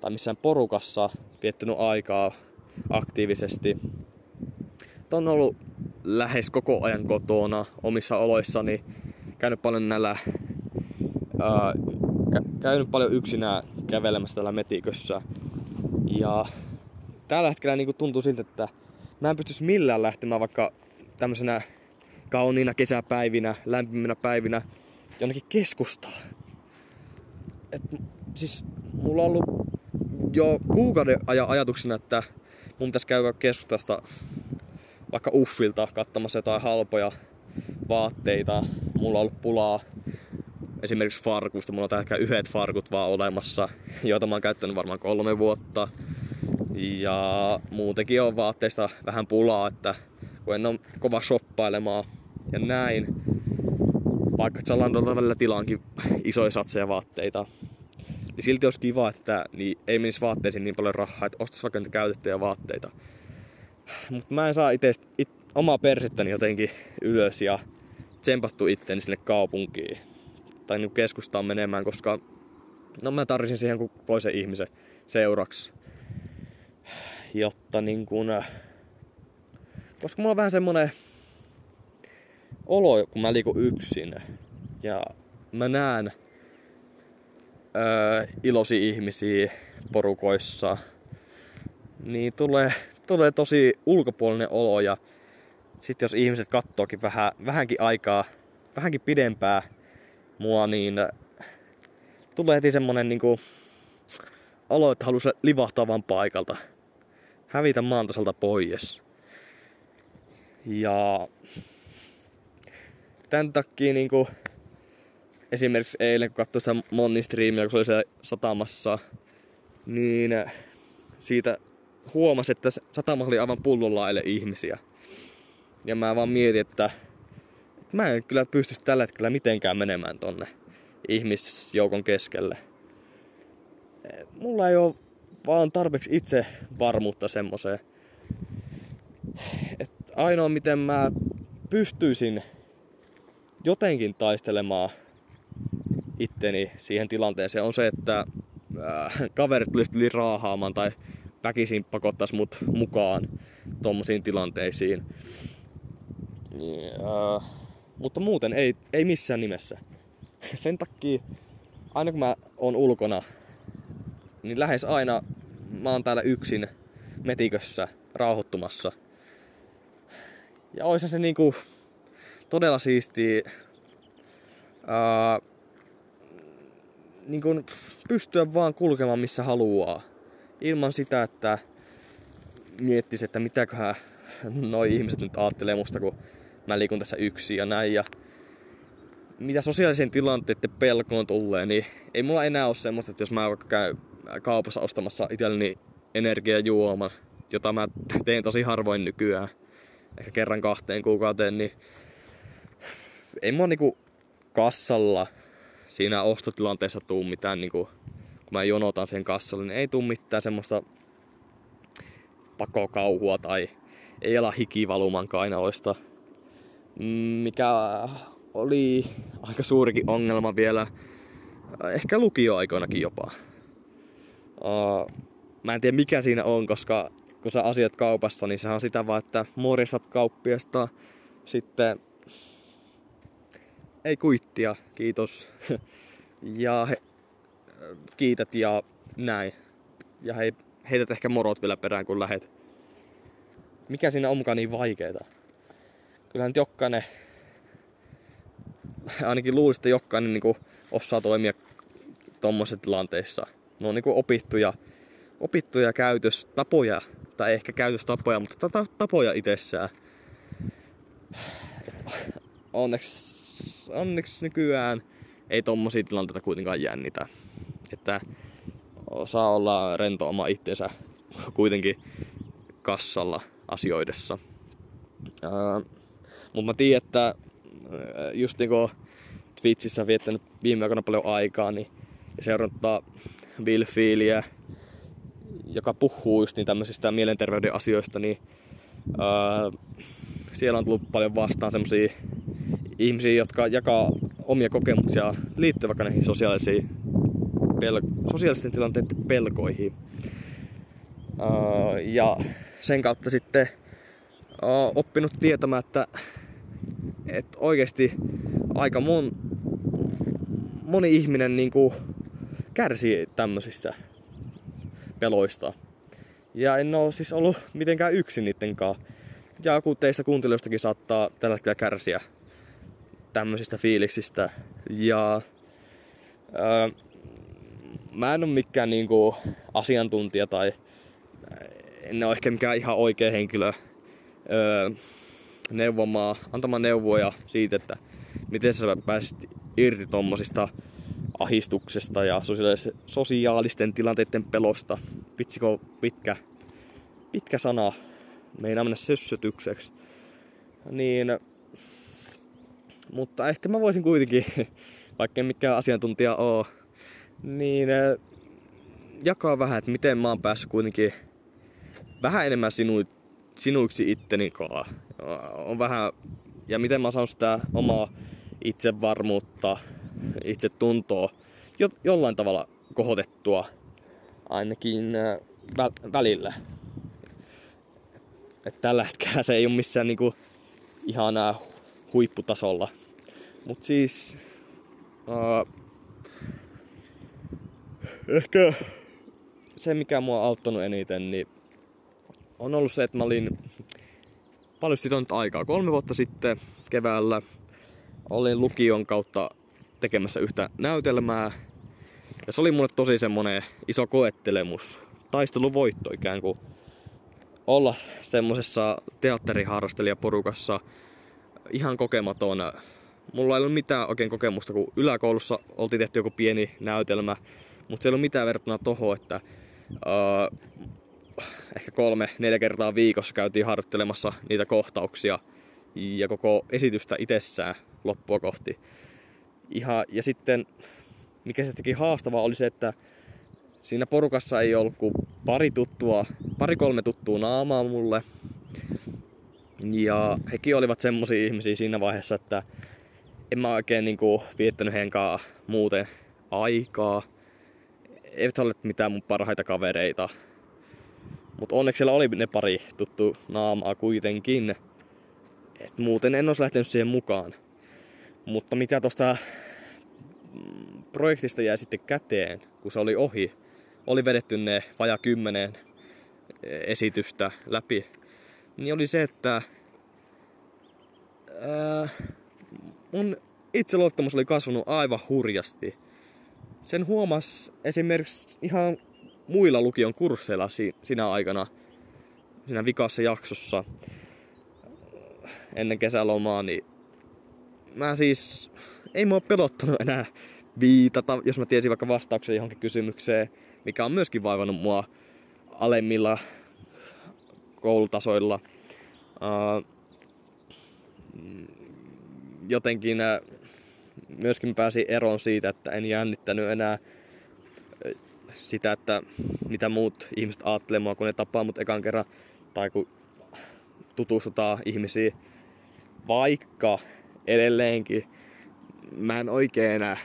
tai missään porukassa viettänyt aikaa aktiivisesti. On ollut lähes koko ajan kotona omissa oloissani, käynyt paljon näillä ää, käynyt paljon yksinään kävelemässä täällä metikössä. Ja tällä hetkellä niin tuntuu siltä, että mä en pystyisi millään lähtemään vaikka tämmöisenä kauniina kesäpäivinä, lämpiminä päivinä jonnekin keskustaan. Et, siis mulla on ollut jo kuukauden ajan ajatuksena, että mun pitäisi käydä keskustasta vaikka Uffilta katsomassa jotain halpoja vaatteita. Mulla on ollut pulaa esimerkiksi farkusta. Mulla on tällä yhdet farkut vaan olemassa, joita mä oon käyttänyt varmaan kolme vuotta. Ja muutenkin on vaatteista vähän pulaa, että kun en ole kova shoppailemaan ja näin. Vaikka Zalandolta välillä tilaankin isoja satseja vaatteita. Niin silti olisi kiva, että niin ei menisi vaatteisiin niin paljon rahaa, että ostaisi vaikka niitä käytettyjä vaatteita. Mutta mä en saa itse it, omaa persettäni jotenkin ylös ja tsempattu itteni sinne kaupunkiin tai niin keskustaan menemään, koska no mä tarvitsin siihen kuin toisen ihmisen seuraksi. Jotta niin kuin, äh, koska mulla on vähän semmonen olo, kun mä liikun yksin ja mä näen öö, ilosi ihmisiä porukoissa, niin tulee, tulee tosi ulkopuolinen olo ja sitten jos ihmiset kattookin vähän, vähänkin aikaa, vähänkin pidempää mua, niin tulee heti semmonen niinku olo, että halusi livahtaa vaan paikalta. Hävitä maantasalta pois. Ja tämän takia niinku esimerkiksi eilen kun katsoin sitä Monnin striimiä, kun se oli se satamassa, niin siitä huomasi, että satama oli aivan pullolla ihmisiä. Ja mä vaan mietin, että mä en kyllä pysty tällä hetkellä mitenkään menemään tonne ihmisjoukon keskelle. Mulla ei ole vaan tarpeeksi itse varmuutta semmoiseen. Et ainoa miten mä pystyisin jotenkin taistelemaan itteni siihen tilanteeseen on se, että äh, kaverit tulisi yli raahaamaan tai väkisin pakottaisi mut mukaan tommosiin tilanteisiin. Niin, äh, mutta muuten ei, ei missään nimessä. Sen takia, aina kun mä oon ulkona, niin lähes aina mä oon täällä yksin metikössä rauhoittumassa. Ja olisi se niinku todella siisti ää, niin kun, pystyä vaan kulkemaan missä haluaa. Ilman sitä, että miettisi, että mitäköhän noi ihmiset nyt ajattelee musta, kun mä liikun tässä yksin ja näin. Ja mitä sosiaalisen tilanteiden pelkoon tulee, niin ei mulla enää ole semmoista, että jos mä vaikka käyn kaupassa ostamassa itselleni energiajuoma, jota mä teen tosi harvoin nykyään, ehkä kerran kahteen kuukauteen, niin ei mua niinku kassalla siinä ostotilanteessa tuu mitään, niinku, kun mä jonotan sen kassalle, niin ei tuu mitään semmoista pakokauhua tai ei ala hikivaluman kainaloista, mikä oli aika suurikin ongelma vielä ehkä lukioaikoinakin jopa. Uh, mä en tiedä mikä siinä on, koska kun sä asiat kaupassa, niin sehän on sitä vaan, että morjastat kauppiasta, sitten ei kuittia, kiitos. ja he, kiität ja näin. Ja he, heität ehkä morot vielä perään, kun lähet. Mikä siinä on mukaan niin vaikeeta? Kyllähän jokainen, ainakin luulisin, että jokainen niin osaa toimia tuommoisessa tilanteissa. Ne on niin opittuja, opittuja käytöstapoja, tai ehkä käytöstapoja, mutta tapoja itsessään. Et onneksi onneksi nykyään ei tommosia tilanteita kuitenkaan jännitä. Että saa olla rento oma itsensä kuitenkin kassalla asioidessa. Mutta mä tiedän, että just niinku Twitchissä viettänyt viime aikoina paljon aikaa, niin ja seurannut Feeliä, joka puhuu just niin tämmöisistä mielenterveyden asioista, niin uh, siellä on tullut paljon vastaan semmosia ihmisiä, jotka jakaa omia kokemuksia liittyen vaikka näihin sosiaalisiin pel- sosiaalisten tilanteiden pelkoihin. Uh, ja sen kautta sitten uh, oppinut tietämään, että, että oikeasti aika mon, moni ihminen niin kuin kärsii tämmöisistä peloista. Ja en ole siis ollut mitenkään yksin niiden kanssa. Ja joku teistä kuuntelijoistakin saattaa tällä hetkellä kärsiä tämmöisistä fiiliksistä. Ja ää, mä en ole mikään niinku asiantuntija tai en ole ehkä mikään ihan oikea henkilö ää, neuvomaan, antamaan neuvoja siitä, että miten sä pääsit irti tommosista ahistuksesta ja sosiaalisten tilanteiden pelosta. Vitsikö pitkä, pitkä sana, meinaa mennä sössötykseksi. Niin mutta ehkä mä voisin kuitenkin, vaikka en mikään asiantuntija oo, niin äh, jakaa vähän, että miten mä oon päässyt kuitenkin vähän enemmän sinu, sinuiksi itteni kaa. On vähän, ja miten mä saan sitä omaa itsevarmuutta, itse tuntoa jo, jollain tavalla kohotettua ainakin äh, vä, välillä. Et tällä hetkellä se ei ole missään niinku ihan huipputasolla. Mut siis... Uh, ehkä se, mikä mua on auttanut eniten, niin on ollut se, että mä olin paljon sitonut aikaa. Kolme vuotta sitten keväällä olin lukion kautta tekemässä yhtä näytelmää. Ja se oli mulle tosi semmonen iso koettelemus. Taisteluvoitto ikään kuin olla semmosessa teatteriharrastelijaporukassa ihan kokematon mulla ei ollut mitään oikein kokemusta, kun yläkoulussa oltiin tehty joku pieni näytelmä, mutta se ei ollut mitään verrattuna toho, että uh, ehkä kolme, neljä kertaa viikossa käytiin harjoittelemassa niitä kohtauksia ja koko esitystä itsessään loppua kohti. Ihan, ja sitten, mikä se teki haastavaa, oli se, että siinä porukassa ei ollut kuin pari tuttua, pari kolme tuttua naamaa mulle. Ja hekin olivat semmosia ihmisiä siinä vaiheessa, että en mä oikein niinku viettänyt heidän muuten aikaa. Eivät ole mitään mun parhaita kavereita. Mutta onneksi siellä oli ne pari tuttu naamaa kuitenkin. Et muuten en olisi lähtenyt siihen mukaan. Mutta mitä tuosta projektista jäi sitten käteen, kun se oli ohi, oli vedetty ne vaja kymmenen esitystä läpi, niin oli se, että ää, mun itseluottamus oli kasvanut aivan hurjasti. sen huomas esimerkiksi ihan muilla lukion kursseilla si- sinä aikana, siinä vikassa jaksossa ennen kesälomaa, niin mä siis, ei mua pelottanut enää viitata, jos mä tiesin vaikka vastauksen johonkin kysymykseen, mikä on myöskin vaivannut mua alemmilla koulutasoilla. Uh, jotenkin uh, myöskin pääsin eroon siitä, että en jännittänyt enää sitä, että mitä muut ihmiset ajattelee mua, kun ne tapaa mut ekan kerran, tai kun tutustutaan ihmisiin. Vaikka edelleenkin mä en oikein enää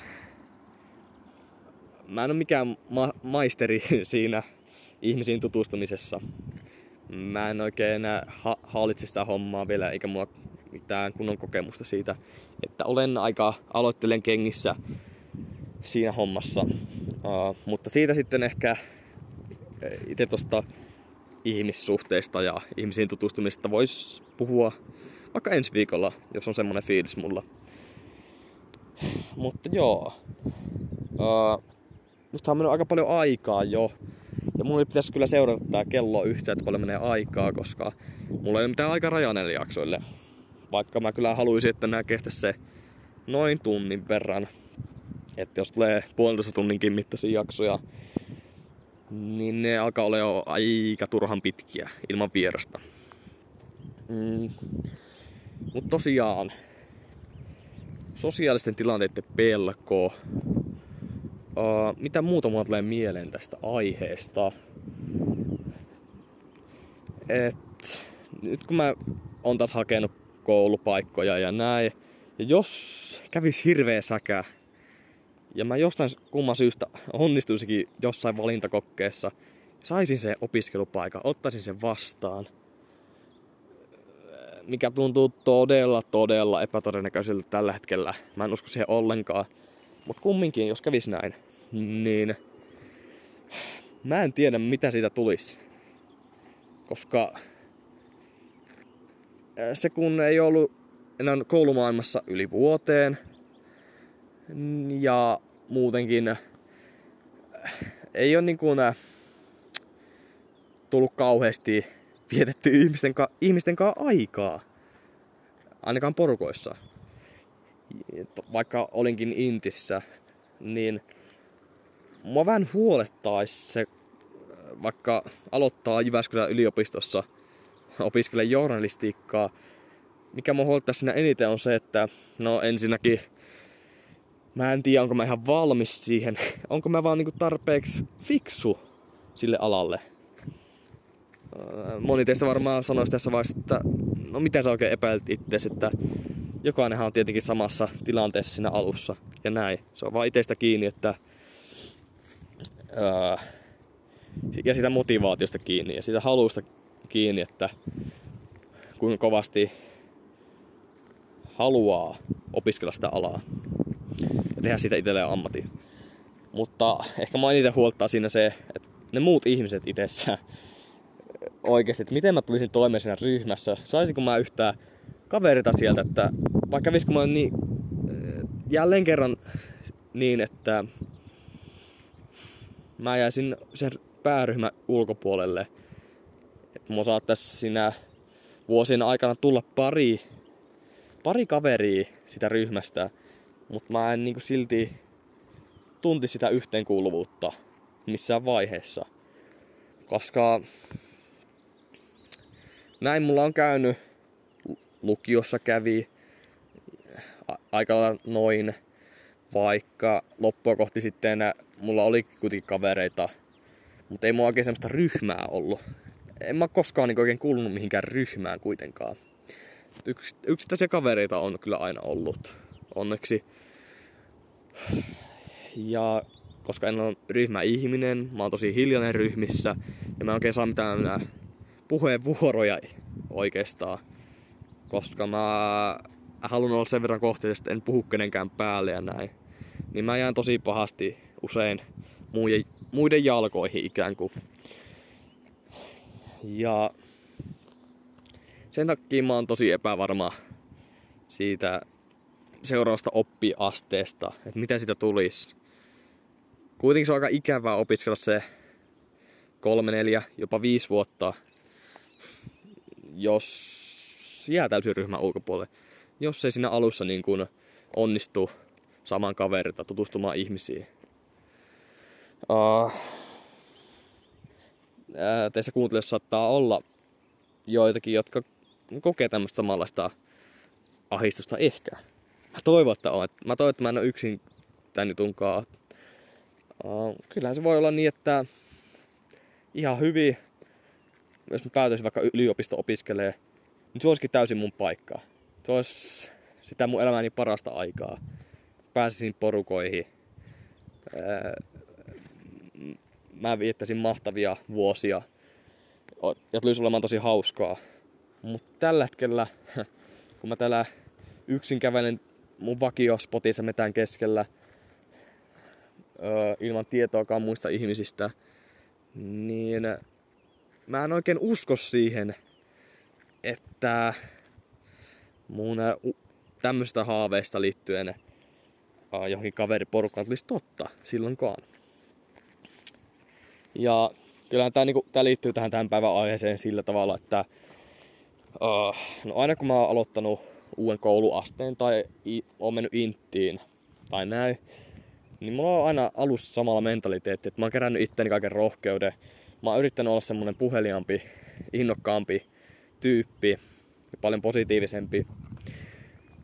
mä en ole mikään ma- maisteri siinä ihmisiin tutustumisessa. Mä en oikein enää ha- hallitse sitä hommaa vielä, eikä mulla mitään kunnon kokemusta siitä, että olen aika aloittelen kengissä siinä hommassa. Uh, mutta siitä sitten ehkä itse tuosta ihmissuhteista ja ihmisiin tutustumisesta voisi puhua vaikka ensi viikolla, jos on semmonen fiilis mulla. Mutta joo. Uh, musta on mennyt aika paljon aikaa jo. Ja mulla pitäisi kyllä seurata tää kello yhtä, että paljon menee aikaa, koska mulla ei ole mitään aikarajaa näille jaksoille. Vaikka mä kyllä haluaisin, että nää kestä se noin tunnin verran. Että jos tulee puolitoista tunninkin mittaisia jaksoja, niin ne alkaa olla jo aika turhan pitkiä ilman vierasta. Mm. Mutta tosiaan, sosiaalisten tilanteiden pelko Uh, mitä muuta mulla tulee mieleen tästä aiheesta? Et, nyt kun mä oon taas hakenut koulupaikkoja ja näin, ja jos kävis hirveä säkä, ja mä jostain kumman syystä onnistuisikin jossain valintakokkeessa, saisin sen opiskelupaikan, ottaisin sen vastaan, mikä tuntuu todella, todella epätodennäköiseltä tällä hetkellä. Mä en usko siihen ollenkaan. Mutta kumminkin, jos kävis näin, niin mä en tiedä mitä siitä tulisi. Koska se kun ei ollut enää koulumaailmassa yli vuoteen ja muutenkin ei ole niin kuin tullut kauheasti vietetty ihmisten, ka- ihmisten kanssa aikaa. Ainakaan porukoissa. Vaikka olinkin Intissä, niin mua vähän huolettaisi se, vaikka aloittaa Jyväskylän yliopistossa, opiskelee journalistiikkaa. Mikä mua huolettaisi siinä eniten on se, että no ensinnäkin mä en tiedä, onko mä ihan valmis siihen. Onko mä vaan niinku tarpeeksi fiksu sille alalle. Moni teistä varmaan sanoisi tässä vaiheessa, että no mitä sä oikein epäilet itse, että jokainenhan on tietenkin samassa tilanteessa siinä alussa ja näin. Se on vaan itsestä kiinni, että ää, ja sitä motivaatiosta kiinni ja sitä halusta kiinni, että kuinka kovasti haluaa opiskella sitä alaa ja tehdä siitä itselleen ammatin. Mutta ehkä mä eniten huoltaa siinä se, että ne muut ihmiset itsessä oikeasti, että miten mä tulisin toimeen siinä ryhmässä. Saisinko mä yhtään kaverita sieltä, että vaikka kävisikö mä niin, jälleen kerran niin, että mä jäisin sen pääryhmän ulkopuolelle. Mua saattaisi siinä vuosien aikana tulla pari, pari kaveria sitä ryhmästä, mutta mä en niinku silti tunti sitä yhteenkuuluvuutta missään vaiheessa. Koska näin mulla on käynyt, lukiossa kävi aika noin, vaikka loppua kohti sitten mulla oli kuitenkin kavereita, mutta ei mulla oikein semmoista ryhmää ollut. En mä koskaan niin oikein kuulunut mihinkään ryhmään kuitenkaan. Yks, yksittäisiä kavereita on kyllä aina ollut, onneksi. Ja koska en ole ryhmäihminen, mä oon tosi hiljainen ryhmissä ja mä en oikein saa mitään puheenvuoroja oikeastaan. Koska mä haluan olla sen verran kohteellisesti, että en puhu kenenkään päälle ja näin. Niin mä jään tosi pahasti usein muiden, muiden jalkoihin ikään kuin. Ja sen takia mä oon tosi epävarma siitä seuraavasta oppiasteesta, että mitä sitä tulisi. kuitenkin se on aika ikävää opiskella se kolme, neljä, jopa viisi vuotta, jos jää täysin ryhmän ulkopuolelle. Jos ei siinä alussa niin kuin onnistu saman kaverita tutustumaan ihmisiin. Uh, teissä kuuntelijoissa saattaa olla joitakin, jotka kokee tämmöistä samanlaista ahistusta ehkä. Mä toivon, että on. Mä toivon, että mä en ole yksin tän jutunkaan. Uh, kyllähän se voi olla niin, että ihan hyvin, jos mä päätöisin vaikka yliopisto opiskelee, niin se olisikin täysin mun paikka. Se olisi sitä mun elämäni parasta aikaa. Pääsisin porukoihin. Mä viettäisin mahtavia vuosia. Ja tulisi olemaan tosi hauskaa. Mutta tällä hetkellä, kun mä täällä yksin kävelen mun vakiospotissa metään keskellä, ilman tietoakaan muista ihmisistä, niin mä en oikein usko siihen, että mun tämmöistä haaveista liittyen johonkin kaveriporukkaan tulisi totta silloinkaan. Ja kyllä tämä, niinku, tää liittyy tähän tämän päivän aiheeseen sillä tavalla, että uh, no aina kun mä oon aloittanut uuden kouluasteen tai i, oon mennyt inttiin tai näin, niin mulla on aina alussa samalla mentaliteetti, että mä oon kerännyt itteni kaiken rohkeuden. Mä oon yrittänyt olla semmonen puheliampi, innokkaampi tyyppi ja paljon positiivisempi.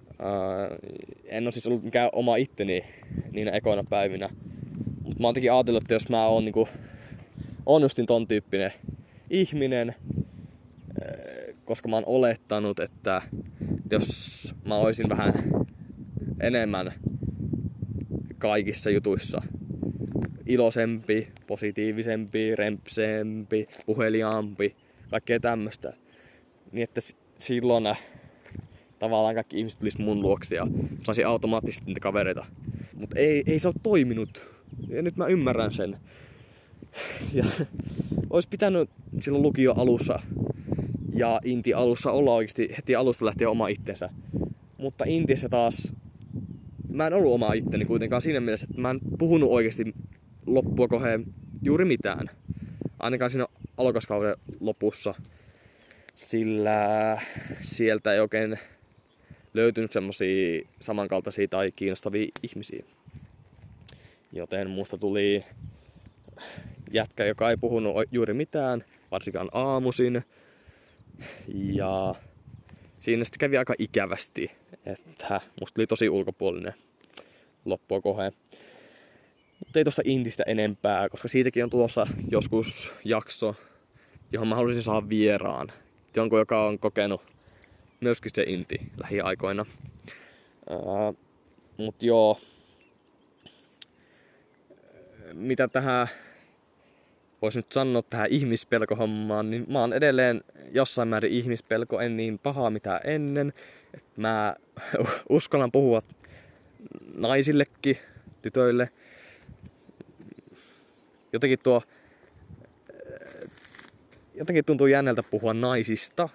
Uh, en ole siis ollut mikään oma itteni niinä ekoina päivinä. Mutta mä oon tekin ajatellut, että jos mä oon niinku, on justin ton tyyppinen ihminen, koska mä oon olettanut, että jos mä olisin vähän enemmän kaikissa jutuissa iloisempi, positiivisempi, rempseempi, puheliaampi, kaikkea tämmöistä. Niin että silloin äh, tavallaan kaikki ihmiset tulisi mun luokse ja saisi automaattisesti niitä kavereita. Mutta ei, ei se ole toiminut. Ja nyt mä ymmärrän sen. Ja olisi pitänyt silloin lukio alussa ja Inti alussa olla oikeasti heti alusta lähtien oma itsensä. Mutta Intissä taas mä en ollut oma itteni kuitenkaan siinä mielessä, että mä en puhunut oikeasti loppua koheen juuri mitään. Ainakaan siinä alokaskauden lopussa. Sillä sieltä ei oikein löytynyt semmosia samankaltaisia tai kiinnostavia ihmisiä. Joten musta tuli jätkä, joka ei puhunut juuri mitään, varsinkaan aamuisin. Ja siinä sitten kävi aika ikävästi, että musta oli tosi ulkopuolinen loppua koheen. Mutta ei tosta Intistä enempää, koska siitäkin on tulossa joskus jakso, johon mä haluaisin saada vieraan. Jonkun, joka on kokenut myöskin se Inti lähiaikoina. Uh, mut joo, mitä tähän voisi nyt sanoa tähän ihmispelkohommaan, niin mä oon edelleen jossain määrin ihmispelko, en niin pahaa mitä ennen. Et mä uskallan puhua naisillekin, tytöille. Jotenkin tuo jotenkin tuntuu jännältä puhua naisista,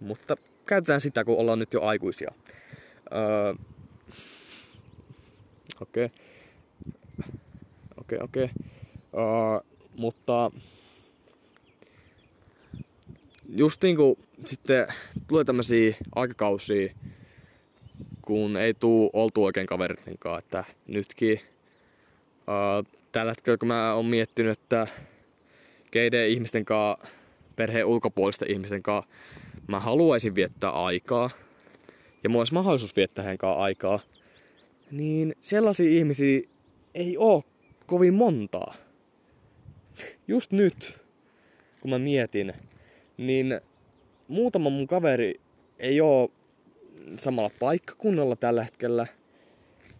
mutta käytetään sitä, kun ollaan nyt jo aikuisia. Öö, okei. Okay. Okei, okay, okei. Okay. Öö, mutta just niinku sitten tulee tämmösiä aikakausia, kun ei tuu oltu oikein kanssa, että nytkin uh, tällä hetkellä kun mä oon miettinyt, että keiden ihmisten kanssa, perheen ulkopuolisten ihmisten kanssa mä haluaisin viettää aikaa, ja mulla olisi mahdollisuus viettää heidän kanssa aikaa, niin sellaisia ihmisiä ei oo kovin montaa just nyt, kun mä mietin, niin muutama mun kaveri ei oo samalla paikkakunnalla tällä hetkellä,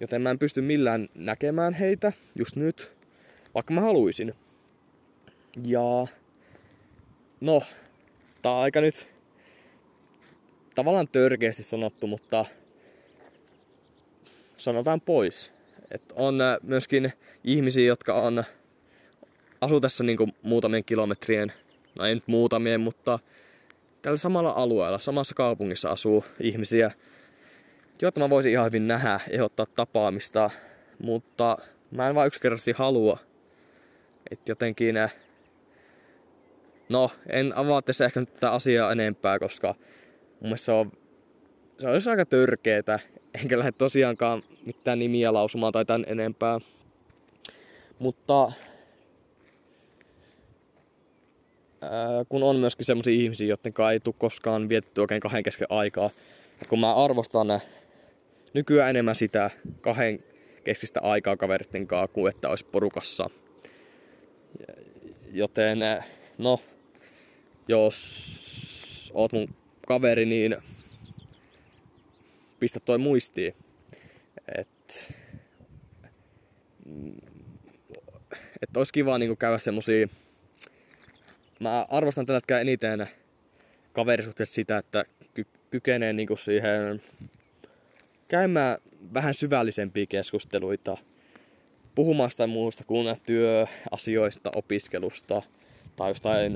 joten mä en pysty millään näkemään heitä just nyt, vaikka mä haluaisin. Ja no, tää on aika nyt tavallaan törkeästi sanottu, mutta sanotaan pois. että on äh, myöskin ihmisiä, jotka on asuu tässä niinku muutamien kilometrien, no ei nyt muutamien, mutta tällä samalla alueella, samassa kaupungissa asuu ihmisiä, joita mä voisin ihan hyvin nähdä, ehdottaa tapaamista, mutta mä en vaan yksinkertaisesti halua Et jotenkin... No, en avaa tässä ehkä nyt tätä asiaa enempää, koska mun mielestä se on, se olisi aika törkeetä. Enkä lähde tosiaankaan mitään nimiä lausumaan tai tän enempää. Mutta kun on myöskin semmoisia ihmisiä, joiden ei tule koskaan vietetty oikein kahden kesken aikaa. Kun mä arvostan nykyään enemmän sitä kahden keskistä aikaa kaveritten kanssa kuin että olisi porukassa. Joten, no, jos oot mun kaveri, niin pistä toi muistiin. Et, et olisi kiva niinku käydä semmosia... Mä arvostan tällä hetkellä eniten kaverisuhteessa sitä, että ky- kykenee niinku siihen käymään vähän syvällisempiä keskusteluita, puhumaan sitä muusta kuin työasioista, opiskelusta tai jostain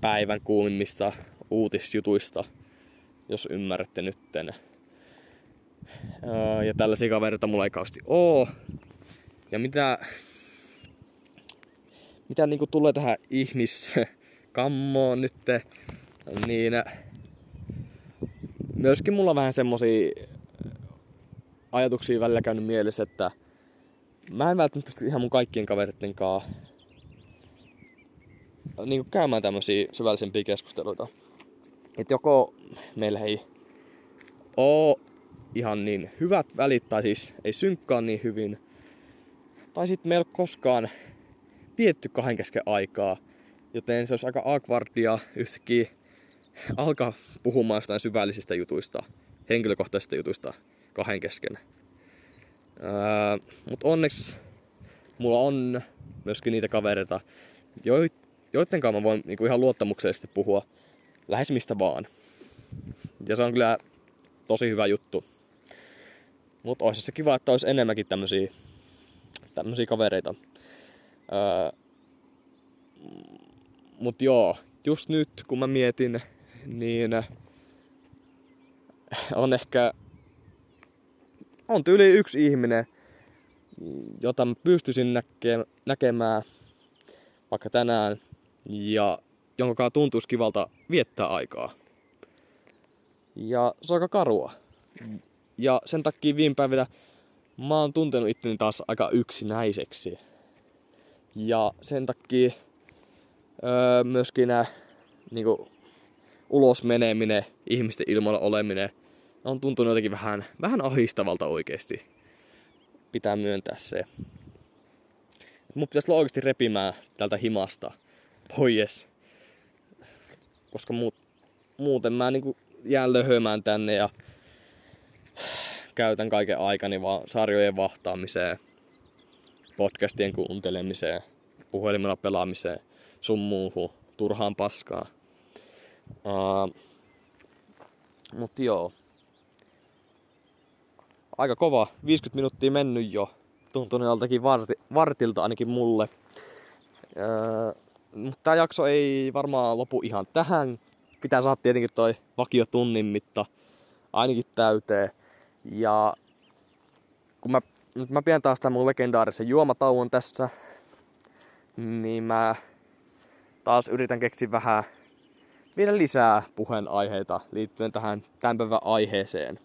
päivän kuumimmista uutisjutuista, jos ymmärrätte nytten. Ja tällaisia kavereita mulla ei kausti oo. Ja mitä, mitä niinku tulee tähän ihmiskammoon nyt, niin myöskin mulla on vähän semmosia ajatuksia välillä käynyt mielessä, että mä en välttämättä pysty ihan mun kaikkien kavereiden kanssa niin käymään tämmöisiä syvällisempiä keskusteluita. Että joko meillä ei oo ihan niin hyvät välit, tai siis ei synkkaa niin hyvin, tai sitten meillä koskaan vietty kahden kesken aikaa, joten se olisi aika awkwardia yhtäkkiä alkaa puhumaan jostain syvällisistä jutuista, henkilökohtaisista jutuista kahden kesken. Öö, Mutta onneksi mulla on myöskin niitä kavereita, joiden kanssa mä voin niinku ihan luottamuksellisesti puhua lähes mistä vaan. Ja se on kyllä tosi hyvä juttu. Mutta olisi se kiva, että olisi enemmänkin tämmöisiä kavereita. Öö, Mut joo, just nyt kun mä mietin, niin on ehkä on tyyli yksi ihminen, jota mä pystyisin näke- näkemään vaikka tänään ja jonka tuntuisi kivalta viettää aikaa. Ja se on aika karua. Ja sen takia viime päivinä mä oon tuntenut itteni taas aika yksinäiseksi. Ja sen takia öö, myöskin nää niinku, ulos meneminen, ihmisten ilmoilla oleminen on tuntunut jotenkin vähän, vähän ahistavalta oikeesti. Pitää myöntää se. Mun pitäisi olla oikeasti repimään tältä himasta pois. Koska muut, muuten mä niinku jään löhömään tänne ja käytän kaiken aikani vaan sarjojen vahtaamiseen, podcastien kuuntelemiseen, puhelimella pelaamiseen, sun muuhun, turhaan paskaa. Uh, mut joo. Aika kova, 50 minuuttia mennyt jo. Tuntuu joltakin varti, vartilta ainakin mulle. Uh, mutta tämä jakso ei varmaan lopu ihan tähän. Pitää saada tietenkin toi vakio tunnin mitta ainakin täyteen. Ja kun mä, nyt mä pidän taas tämän mun legendaarisen juomatauon tässä, niin mä taas yritän keksiä vähän vielä lisää puheenaiheita liittyen tähän tämän päivän aiheeseen.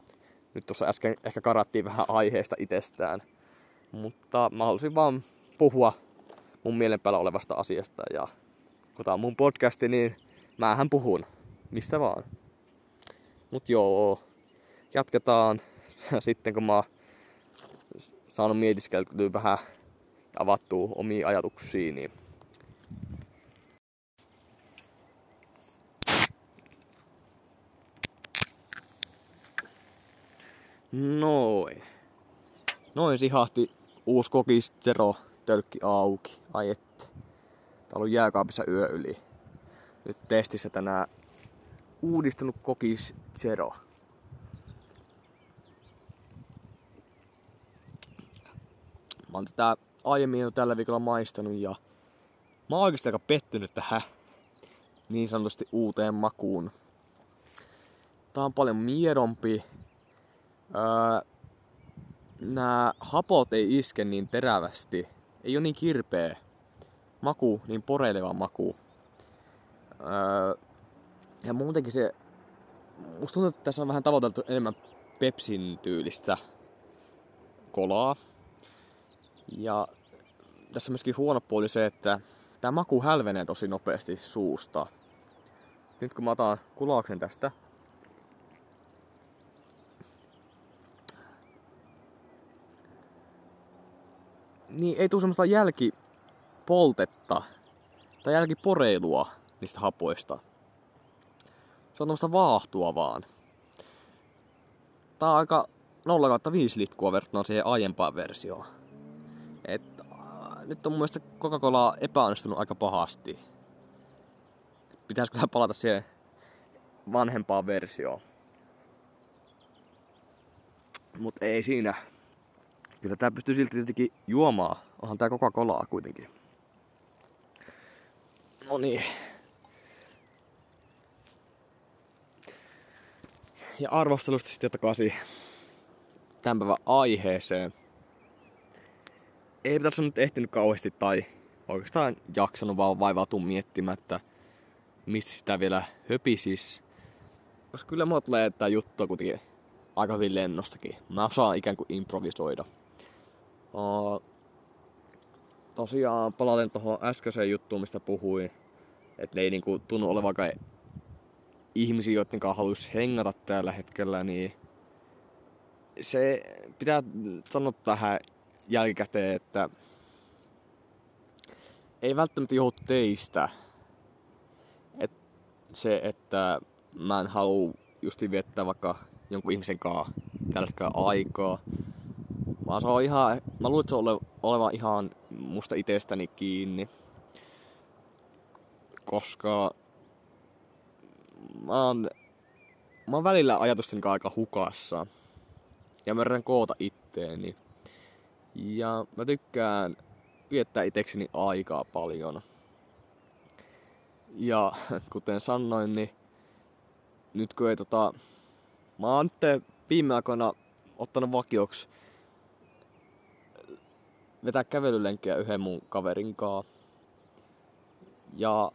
Nyt tuossa äsken ehkä karattiin vähän aiheesta itsestään. Mutta mä halusin vaan puhua mun mielen päällä olevasta asiasta. Ja kun tää on mun podcasti, niin määhän puhun mistä vaan. Mut joo, jatketaan sitten kun mä saanut mietiskeltyä vähän avattua omia ajatuksia, niin Noin. Noin sihahti uusi kokis Zero tölkki auki. Ai että. Tää on jääkaapissa yö yli. Nyt testissä tänään uudistunut kokis Zero. Mä oon tätä aiemmin jo tällä viikolla maistanut ja mä oon oikeasti aika pettynyt tähän niin sanotusti uuteen makuun. Tää on paljon miedompi. Öö, nämä hapot ei iske niin terävästi ei ole niin kirpeä maku, niin poreileva maku. Öö, ja muutenkin se, musta tuntuu, että tässä on vähän tavoiteltu enemmän Pepsin tyylistä kolaa. Ja tässä myöskin huono puoli se, että tämä maku hälvenee tosi nopeasti suusta. Nyt kun mä otan kulauksen tästä, niin ei tule semmoista jälkipoltetta tai jälkiporeilua niistä hapoista. Se on tämmöistä vaahtua vaan. Tää on aika 0 5 litkua verrattuna siihen aiempaan versioon. Et, äh, nyt on mun Coca-Cola epäonnistunut aika pahasti. Pitäisikö palata siihen vanhempaan versioon. Mut ei siinä. Kyllä tää pystyy silti tietenkin juomaan. Onhan tää Coca-Colaa kuitenkin. No niin. Ja arvostelusta sitten takaisin tämän päivän aiheeseen. Ei tässä nyt ehtinyt kauheasti tai oikeastaan jaksanut vaan vaivautua miettimättä, mistä sitä vielä höpisis. Koska kyllä mulla tulee tää juttu kuitenkin aika hyvin lennostakin. Mä osaan ikään kuin improvisoida. Uh, tosiaan palaten tuohon äskeiseen juttuun, mistä puhuin. Että ne ei niinku tunnu olevankaan ihmisiä, joiden kanssa haluaisi hengata tällä hetkellä, niin se pitää sanoa tähän jälkikäteen, että ei välttämättä johdu teistä. Et se, että mä en halua justi viettää vaikka jonkun ihmisen kanssa tällä aikaa. Vaan se on ihan, mä luulen, että se on oleva ihan musta itsestäni kiinni. Koska mä oon, mä oon välillä ajatusten aika hukassa. Ja mä koota itteeni. Ja mä tykkään viettää itekseni aikaa paljon. Ja kuten sanoin, niin nyt kun ei tota... Mä oon nyt viime aikoina ottanut vakioksi vetää kävelylenkkiä yhden mun kaverin kanssa. Ja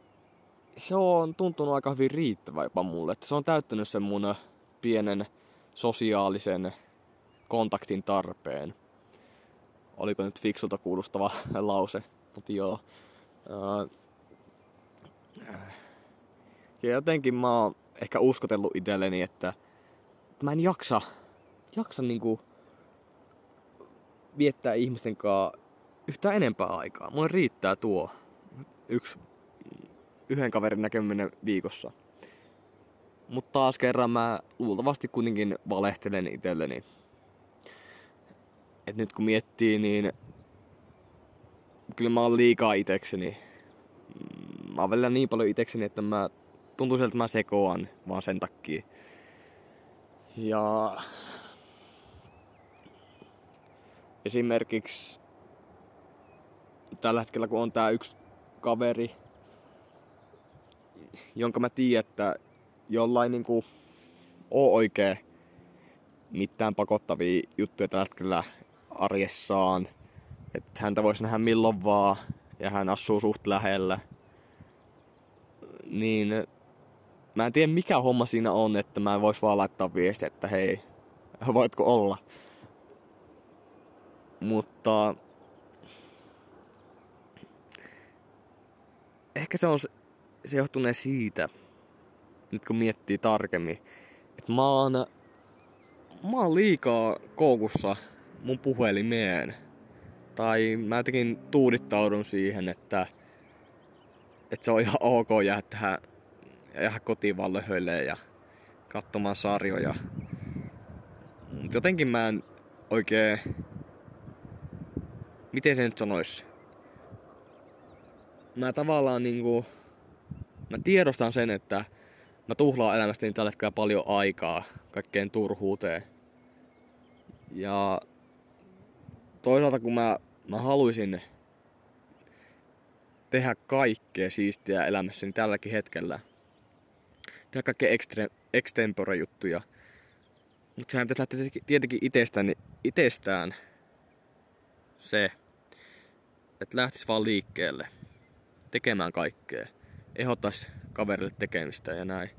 se on tuntunut aika hyvin riittävä jopa mulle. Että se on täyttänyt sen mun pienen sosiaalisen kontaktin tarpeen. Oliko nyt fiksulta kuulostava lause, mutta joo. Ja jotenkin mä oon ehkä uskotellut itselleni, että mä en jaksa, jaksa niinku viettää ihmisten kanssa yhtään enempää aikaa. Mulle riittää tuo yksi yhden kaverin näkeminen viikossa. Mutta taas kerran mä luultavasti kuitenkin valehtelen itselleni. Et nyt kun miettii, niin kyllä mä oon liikaa itekseni. Mä oon välillä niin paljon itekseni, että mä tuntuu sieltä, että mä sekoan vaan sen takia. Ja esimerkiksi tällä hetkellä kun on tää yksi kaveri, jonka mä tiedän, että jollain niinku oo oikein mitään pakottavia juttuja tällä hetkellä arjessaan. Että häntä voisi nähdä milloin vaan ja hän asuu suht lähellä. Niin mä en tiedä mikä homma siinä on, että mä vois vaan laittaa viesti, että hei, voitko olla. Mutta ehkä se on se johtunee siitä, nyt kun miettii tarkemmin, että mä oon, mä oon liikaa koukussa mun puhelimeen. Tai mä jotenkin tuudittaudun siihen, että, että se on ihan ok jäädä tähän jäädä kotiin vaan ja katsomaan sarjoja. Mut jotenkin mä en oikein... Miten se nyt sanois? Mä tavallaan niinku mä tiedostan sen, että mä tuhlaan elämästäni tällä hetkellä paljon aikaa kaikkeen turhuuteen. Ja toisaalta kun mä, mä haluaisin tehdä kaikkea siistiä elämässäni tälläkin hetkellä. Tehdä kaikkea extre, extempore juttuja. Mutta sehän pitäisi lähteä tietenkin itsestään, itsestään se, että lähtis vaan liikkeelle. Tekemään kaikkea. Ehdottaisi kaverille tekemistä ja näin.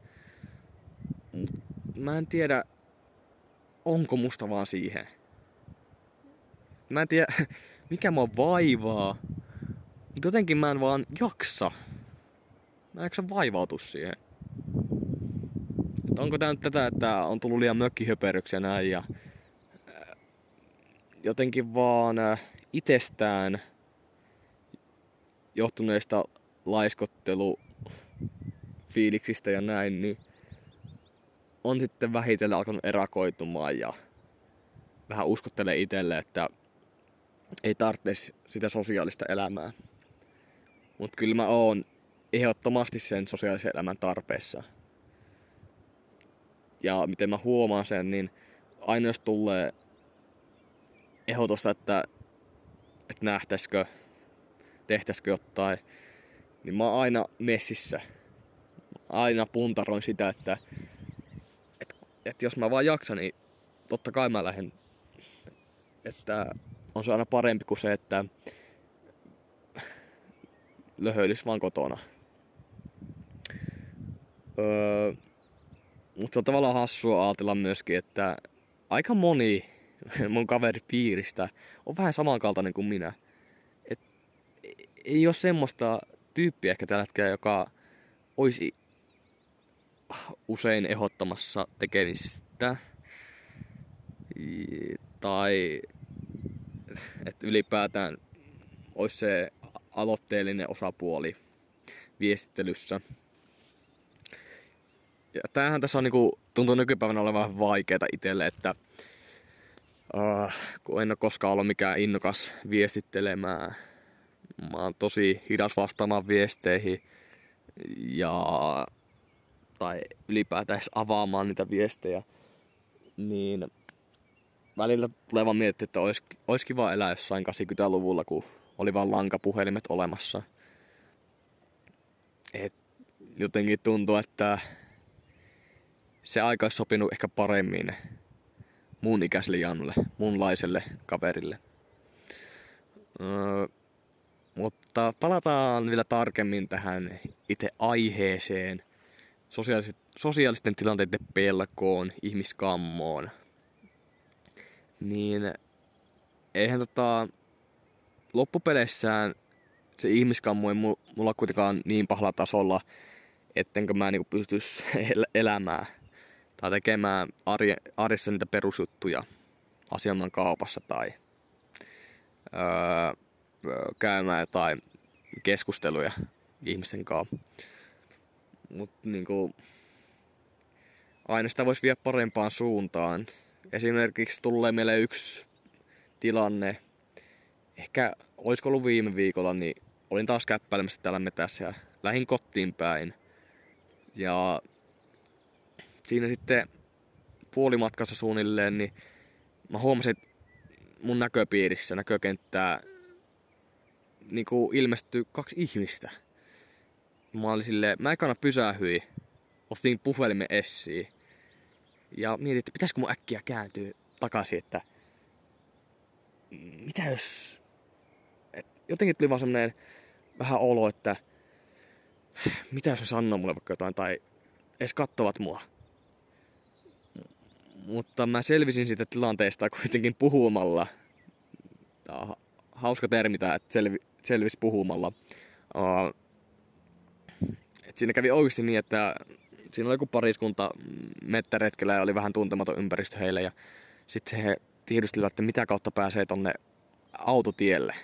Mä en tiedä, onko musta vaan siihen. Mä en tiedä, mikä mua vaivaa. Mutta jotenkin mä en vaan jaksa. Mä en jaksa vaivautua siihen. Et onko tää nyt tätä, että on tullut liian mökkihöperöksi ja näin ja äh, jotenkin vaan äh, itsestään johtuneista laiskottelu fiiliksistä ja näin, niin on sitten vähitellen alkanut erakoitumaan ja vähän uskottelee itselle, että ei tarvitsisi sitä sosiaalista elämää. Mutta kyllä mä oon ehdottomasti sen sosiaalisen elämän tarpeessa. Ja miten mä huomaan sen, niin aina jos tulee ehdotusta, että, että nähtäisikö, tehtäisikö jotain, niin mä oon aina messissä. Aina puntaroin sitä, että, että, että jos mä vaan jaksan, niin totta kai mä lähden. Että on se aina parempi kuin se, että löhöilisi vaan kotona. Öö, mutta se on tavallaan hassua ajatella myöskin, että aika moni mun kaveripiiristä on vähän samankaltainen kuin minä. Et ei ole semmoista tyyppiä ehkä tällä hetkellä, joka olisi usein ehdottamassa tekemistä. Tai että ylipäätään olisi se aloitteellinen osapuoli viestittelyssä. Ja tämähän tässä on niinku, tuntuu nykypäivänä olevan vähän vaikeaa itselle, että uh, kun en ole koskaan ollut mikään innokas viestittelemään. Mä oon tosi hidas vastaamaan viesteihin ja tai ylipäätään avaamaan niitä viestejä. Niin välillä tulee vaan miettiä, että olisi, olisi kiva elää jossain 80-luvulla, kun oli vaan lankapuhelimet olemassa. Et jotenkin tuntuu, että se aika olisi sopinut ehkä paremmin mun ikäiselle Janulle, munlaiselle kaverille. Öö, mutta palataan vielä tarkemmin tähän itse aiheeseen, sosiaalisten tilanteiden pelkoon, ihmiskammoon. Niin eihän tota, loppupeleissä se ihmiskammo ei mulla kuitenkaan niin pahalla tasolla, ettenkö mä niinku pystyisi elämään tai tekemään arjessa niitä perusjuttuja asiamaan kaupassa tai öö, käymään jotain keskusteluja ihmisten kanssa. Mutta niinku, aina sitä voisi viedä parempaan suuntaan. Esimerkiksi tulee meille yksi tilanne, ehkä olisiko ollut viime viikolla, niin olin taas käppäilemässä täällä metässä ja lähin kotiin päin. Ja siinä sitten puolimatkassa suunnilleen, niin mä huomasin, että mun näköpiirissä, näkökenttää, niin kuin ilmestyy kaksi ihmistä. Mä olin silleen, mä ekana pysähyi, ostin puhelimen essiin. Ja mietin, että pitäisikö mun äkkiä kääntyä takaisin, että mitä jos jotenkin tuli vaan semmonen vähän olo, että mitä jos ne sanoo mulle vaikka jotain tai edes kattovat mua. Mutta mä selvisin siitä tilanteesta kuitenkin puhumalla. Tää on hauska termi tää, että selvi, selvis puhumalla. Uh, et siinä kävi oikeasti niin, että siinä oli joku pariskunta mettäretkellä ja oli vähän tuntematon ympäristö heille. Ja sitten he tiedustelivat, että mitä kautta pääsee tonne autotielle.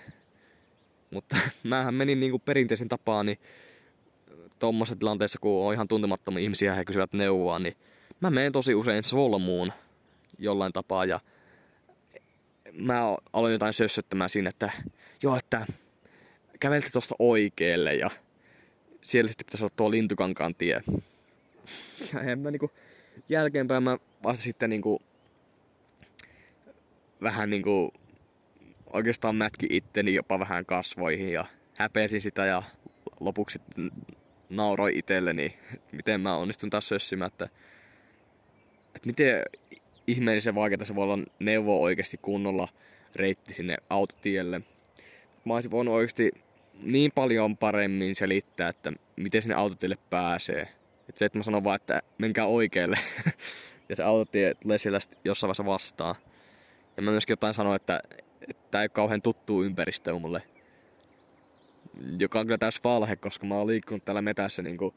Mutta mähän menin niinku perinteisen tapaan, niin tuommoisessa tilanteessa, kun on ihan tuntemattomia ihmisiä ja he kysyvät neuvoa, niin mä menen tosi usein solmuun jollain tapaa ja mä aloin jotain sössöttämään siinä, että joo, että kävelte tuosta oikealle ja siellä sitten pitäisi olla tuo Lintukankaan tie. Ja en mä niinku, jälkeenpäin mä vasta sitten niinku vähän niinku oikeastaan mätki itteni jopa vähän kasvoihin ja häpesin sitä ja lopuksi nauroi itselleni, miten mä onnistun taas sössimään, että, että miten ihmeellisen vaikeaa se voi olla neuvoa oikeasti kunnolla reitti sinne autotielle. mä olisin voinut oikeasti niin paljon paremmin selittää, että miten sinne autotielle pääsee. Että se, että mä sanon vaan, että menkää oikealle. ja se autotie tulee siellä jossain vaiheessa vastaan. Ja mä myöskin jotain sanoin, että, että tämä ei ole kauhean tuttu ympäristö mulle. Joka on kyllä täys valhe, koska mä oon liikkunut täällä metässä niin kuin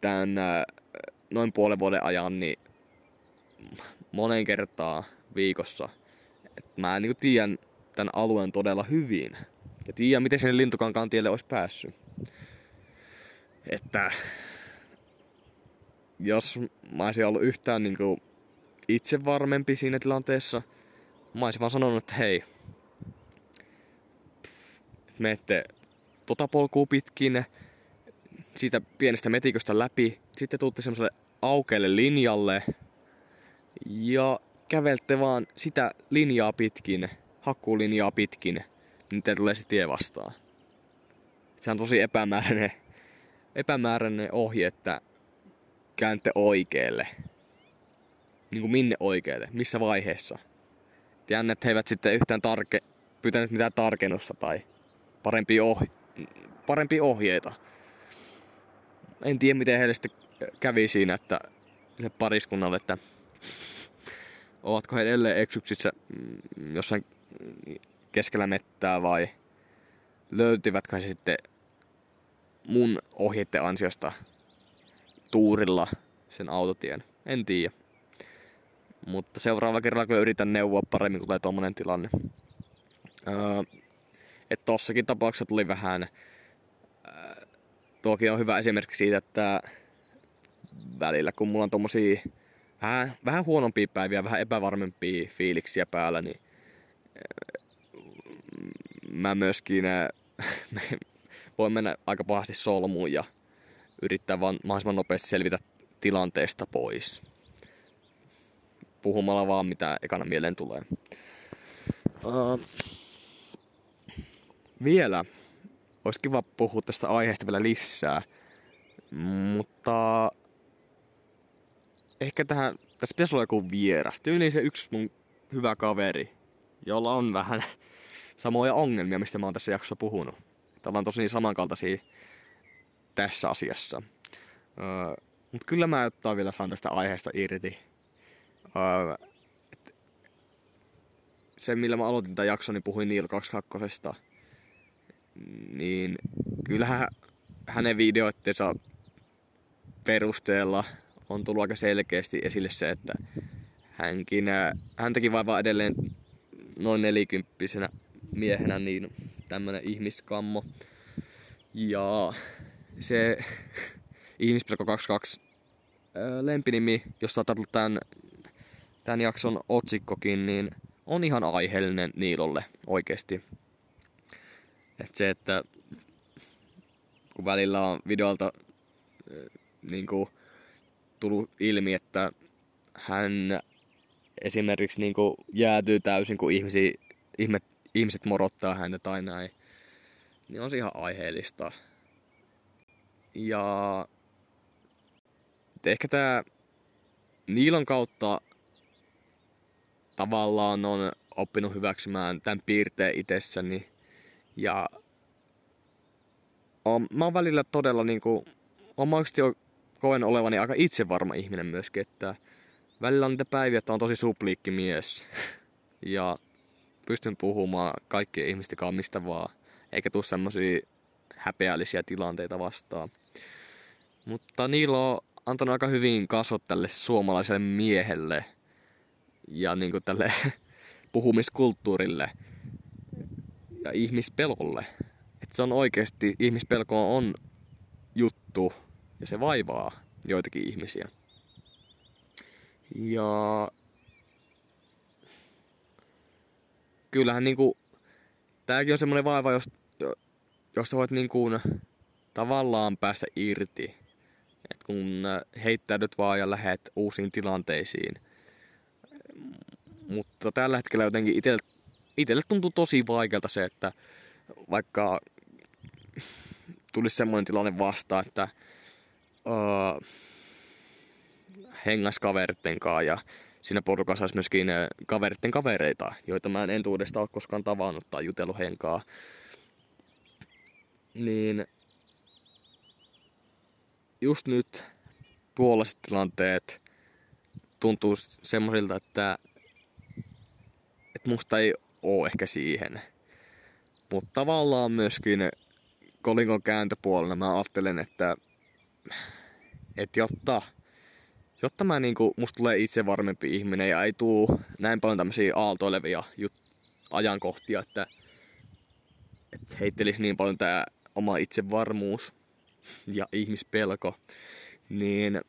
tämän noin puolen vuoden ajan niin monen kertaa viikossa. Et mä niin kuin tiedän tämän alueen todella hyvin. Ja tiedän, miten sinne lintukankaan tielle olisi päässyt. Että jos mä olisin ollut yhtään niin kuin itse varmempi siinä tilanteessa, mä olisin vaan sanonut, että hei, menette tota polkua pitkin, siitä pienestä metiköstä läpi, sitten tuutte semmoiselle aukeelle linjalle ja kävelette vaan sitä linjaa pitkin, hakkuulinjaa pitkin, niin te tulee se tie vastaan. Se on tosi epämääräinen, epämääräinen ohje, että kääntä oikealle. Niin kuin minne oikealle, missä vaiheessa. Tiedän, että he eivät sitten yhtään tarke, pyytäneet mitään tarkennusta tai parempia, ohi, parempia ohjeita. En tiedä, miten heille sitten kävi siinä, että se pariskunnalle, että ovatko he edelleen eksyksissä mm, jossain keskellä mettää vai löytivätkö he sitten mun ohjeiden ansiosta tuurilla sen autotien. En tiedä. Mutta seuraava kerralla kun yritän neuvoa paremmin, kun tulee tommonen tilanne. Öö, että tossakin tapauksessa tuli vähän... Öö, tuokin on hyvä esimerkki siitä, että välillä kun mulla on tommosia vähän, vähän huonompia päiviä, vähän epävarmempia fiiliksiä päällä, niin öö, mä myöskin voin mennä aika pahasti solmuun ja yrittää vaan mahdollisimman nopeasti selvitä tilanteesta pois. Puhumalla vaan mitä ekana mieleen tulee. Uh, vielä. Olisi kiva puhua tästä aiheesta vielä lisää. Mutta ehkä tähän, tässä pitäisi olla joku vieras. Tyyliin se yksi mun hyvä kaveri, jolla on vähän samoja ongelmia, mistä mä oon tässä jaksossa puhunut. Että ollaan tosi samankaltaisia tässä asiassa. Öö, Mutta kyllä mä ottaa vielä saan tästä aiheesta irti. Öö, se, millä mä aloitin tämän jakson, niin puhuin Niil 22. Niin kyllähän hänen videoittensa perusteella on tullut aika selkeästi esille se, että hänkin, häntäkin vaivaa edelleen noin nelikymppisenä miehenä niin tämmönen ihmiskammo. Ja se ihmispelko 22 lempinimi, jossa on tämän, tämän jakson otsikkokin, niin on ihan aiheellinen Niilolle oikeesti. Et se, että kun välillä on videolta niin kuin, tullut ilmi, että hän esimerkiksi niin kuin, jäätyy täysin, kun ihmisi, ihme, ihmiset morottaa häntä tai näin, niin on se ihan aiheellista. Ja ehkä tämä Niilon kautta tavallaan on oppinut hyväksymään tämän piirteen itsessäni. Ja on, mä oon välillä todella niinku, oikeasti koen olevani aika itsevarma ihminen myöskin, että välillä on niitä päiviä, että on tosi supliikki mies. ja pystyn puhumaan kaikkien ihmisten kanssa mistä vaan, eikä tuu semmosia häpeällisiä tilanteita vastaan. Mutta niillä on antanut aika hyvin kasvot tälle suomalaiselle miehelle ja niin kuin tälle puhumiskulttuurille ja ihmispelolle. Että se on oikeasti, ihmispelko on juttu ja se vaivaa joitakin ihmisiä. Ja kyllähän niinku, tääkin on semmonen vaiva, jos, josta voit niinku tavallaan päästä irti. Et kun heittäydyt vaan ja lähet uusiin tilanteisiin. Mutta tällä hetkellä jotenkin itselle, itselle tuntuu tosi vaikealta se, että vaikka tulisi semmoinen tilanne vastaan, että uh, hengas kaveritten kanssa ja siinä porukassa olisi myöskin kaveritten kavereita, joita mä en entuudesta ole koskaan tavannut tai jutellut henkaa. Niin just nyt tuollaiset tilanteet tuntuu semmoisilta, että, että musta ei oo ehkä siihen. Mutta tavallaan myöskin kolikon kääntöpuolella mä ajattelen, että, että jotta, jotta mä niinku, musta tulee itse varmempi ihminen ja ei tuu näin paljon tämmöisiä aaltoilevia jut, ajankohtia, että, että heittelisi niin paljon tää oma itsevarmuus ja ihmispelko, niin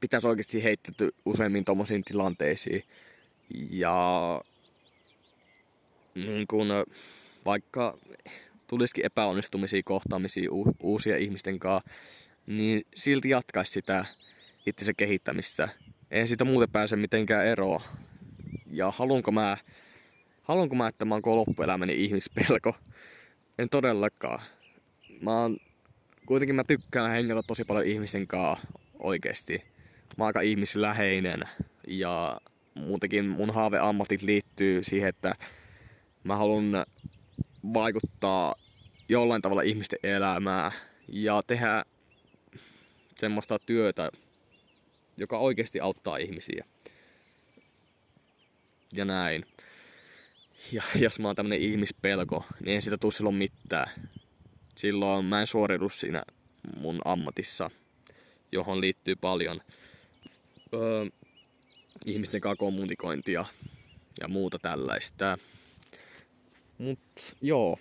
pitäisi oikeasti heitetty useimmin tommosiin tilanteisiin. Ja niin kun, vaikka tulisikin epäonnistumisia kohtaamisia u- uusia ihmisten kanssa, niin silti jatkaisi sitä itsensä kehittämistä. Eihän siitä muuten pääse mitenkään eroa. Ja haluanko mä, haluanko mä että mä oon loppuelämäni ihmispelko? En todellakaan. Mä oon, kuitenkin mä tykkään hengata tosi paljon ihmisten kanssa oikeesti. Mä oon aika ihmisläheinen ja muutenkin mun haaveammatit liittyy siihen, että mä haluan vaikuttaa jollain tavalla ihmisten elämää ja tehdä semmoista työtä, joka oikeasti auttaa ihmisiä. Ja näin. Ja jos mä oon tämmönen ihmispelko, niin en sitä tuu silloin mitään. Silloin mä en suoriudu siinä mun ammatissa, johon liittyy paljon öö, ihmisten kanssa kommunikointia ja muuta tällaista. Mut joo.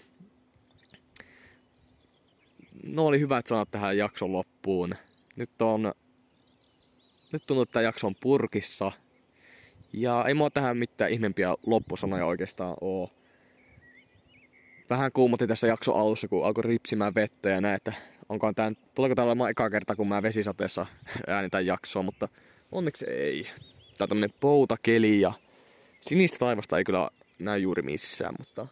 No oli hyvä, että sanot tähän jakson loppuun. Nyt on... Nyt tuntuu, että tämä jakso on purkissa. Ja ei mua tähän mitään ihmeempiä loppusanoja oikeastaan oo. Vähän kuumotti tässä jakso alussa, kun alkoi ripsimään vettä ja näin, että onkohan tämän, tuleeko täällä olemaan eka kerta, kun mä vesisateessa äänitän jaksoa, mutta onneksi ei. Tää on tämmönen poutakeli ja sinistä taivasta ei kyllä näy juuri missään, mutta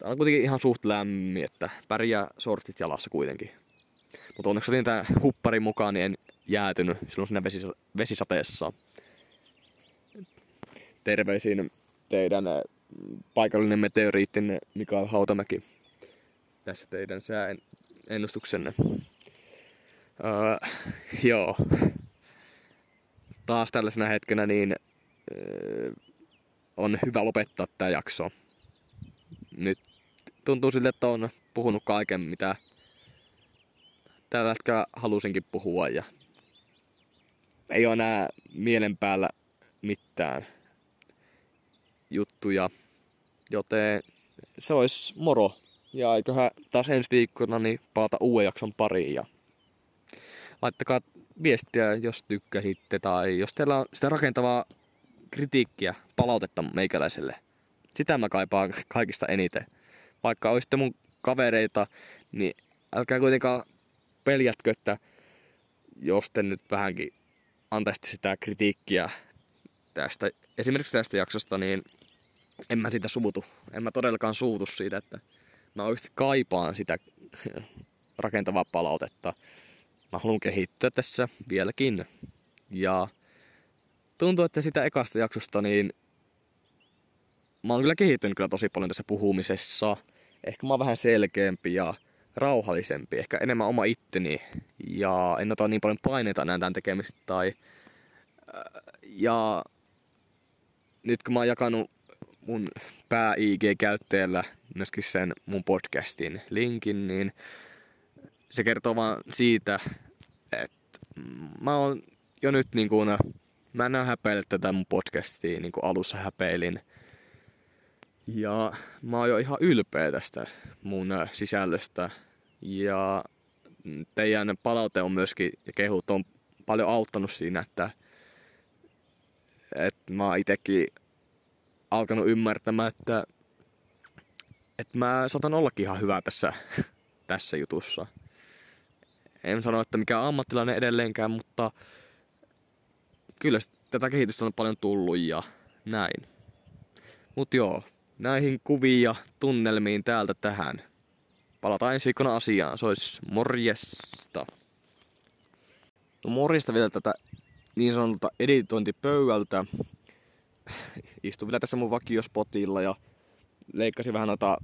Tää on kuitenkin ihan suht lämmin, että pärjää sortit jalassa kuitenkin. Mutta onneksi otin tää huppari mukaan, niin en jäätynyt silloin siinä vesisateessa. Terveisin teidän äh, paikallinen meteoriittin Mikael Hautamäki. Tässä teidän sääennustuksenne. Öö, joo. Taas tällaisena hetkenä niin öö, on hyvä lopettaa tämä jakso. Nyt tuntuu siltä, että on puhunut kaiken, mitä tällä hetkellä halusinkin puhua ja ei ole enää mielen päällä mitään juttuja, joten se olisi moro. Ja eiköhän taas ensi viikkona niin palata uuden jakson pariin ja laittakaa viestiä, jos tykkäsitte tai jos teillä on sitä rakentavaa kritiikkiä, palautetta meikäläiselle. Sitä mä kaipaan kaikista eniten vaikka olisitte mun kavereita, niin älkää kuitenkaan peljätkö, että jos te nyt vähänkin antaisitte sitä kritiikkiä tästä, esimerkiksi tästä jaksosta, niin en mä sitä suutu. En mä todellakaan suutu siitä, että mä oikeasti kaipaan sitä rakentavaa palautetta. Mä haluan kehittyä tässä vieläkin. Ja tuntuu, että sitä ekasta jaksosta niin mä oon kyllä kehittynyt kyllä tosi paljon tässä puhumisessa. Ehkä mä oon vähän selkeämpi ja rauhallisempi, ehkä enemmän oma itteni ja en ota niin paljon paineita enää tämän tekemistä tai äh, ja nyt kun mä oon jakanut mun pää IG-käyttäjällä myöskin sen mun podcastin linkin, niin se kertoo vaan siitä, että mä oon jo nyt niin kuin, mä en häpeile tätä mun podcastia niin kuin alussa häpeilin. Ja mä oon jo ihan ylpeä tästä mun sisällöstä. Ja teidän palaute on myöskin, ja kehut on paljon auttanut siinä, että, että mä oon itekin alkanut ymmärtämään, että, että mä saatan ollakin ihan hyvä tässä, tässä jutussa. En sano, että mikä ammattilainen edelleenkään, mutta kyllä tätä kehitystä on paljon tullut ja näin. Mut joo, näihin kuviin ja tunnelmiin täältä tähän. Palataan ensi viikkona asiaan. Se olisi morjesta. No morjesta vielä tätä niin sanotulta editointipöydältä. Istun vielä tässä mun vakiospotilla ja leikkasin vähän noita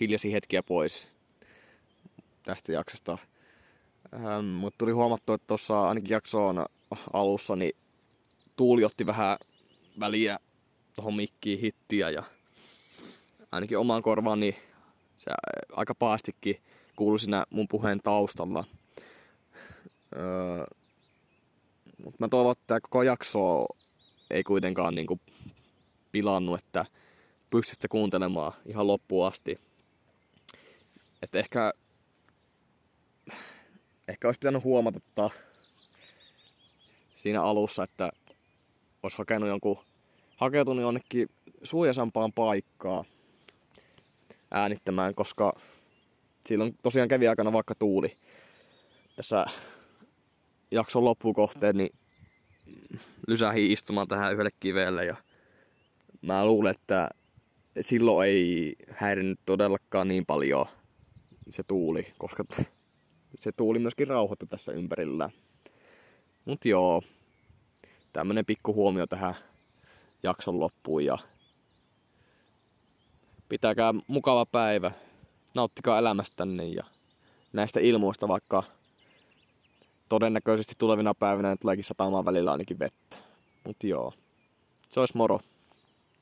hiljaisia hetkiä pois tästä jaksosta. Ähm, Mutta tuli huomattu, että tuossa ainakin jaksoon alussa niin tuuli otti vähän väliä tuohon mikkiin hittiä ja ainakin omaan korvaan niin se aika paastikin kuului siinä mun puheen taustalla. Öö, mutta mä toivon, että tämä koko jakso ei kuitenkaan niinku pilannut, että pystytte kuuntelemaan ihan loppuun asti. Että ehkä, ehkä olisi pitänyt huomata että siinä alussa, että olisi hakenut jonkun, hakeutunut jonnekin suojasampaan paikkaa äänittämään, koska silloin tosiaan kävi aikana vaikka tuuli tässä jakson loppukohteen, niin lysähi istumaan tähän yhdelle kivelle ja mä luulen, että silloin ei häirinnyt todellakaan niin paljon se tuuli, koska se tuuli myöskin rauhoittui tässä ympärillä. Mut joo, tämmönen pikku huomio tähän jakson loppuun ja pitäkää mukava päivä, nauttikaa elämästänne ja näistä ilmoista vaikka todennäköisesti tulevina päivinä tuleekin satamaan välillä ainakin vettä. Mut joo, se olisi moro.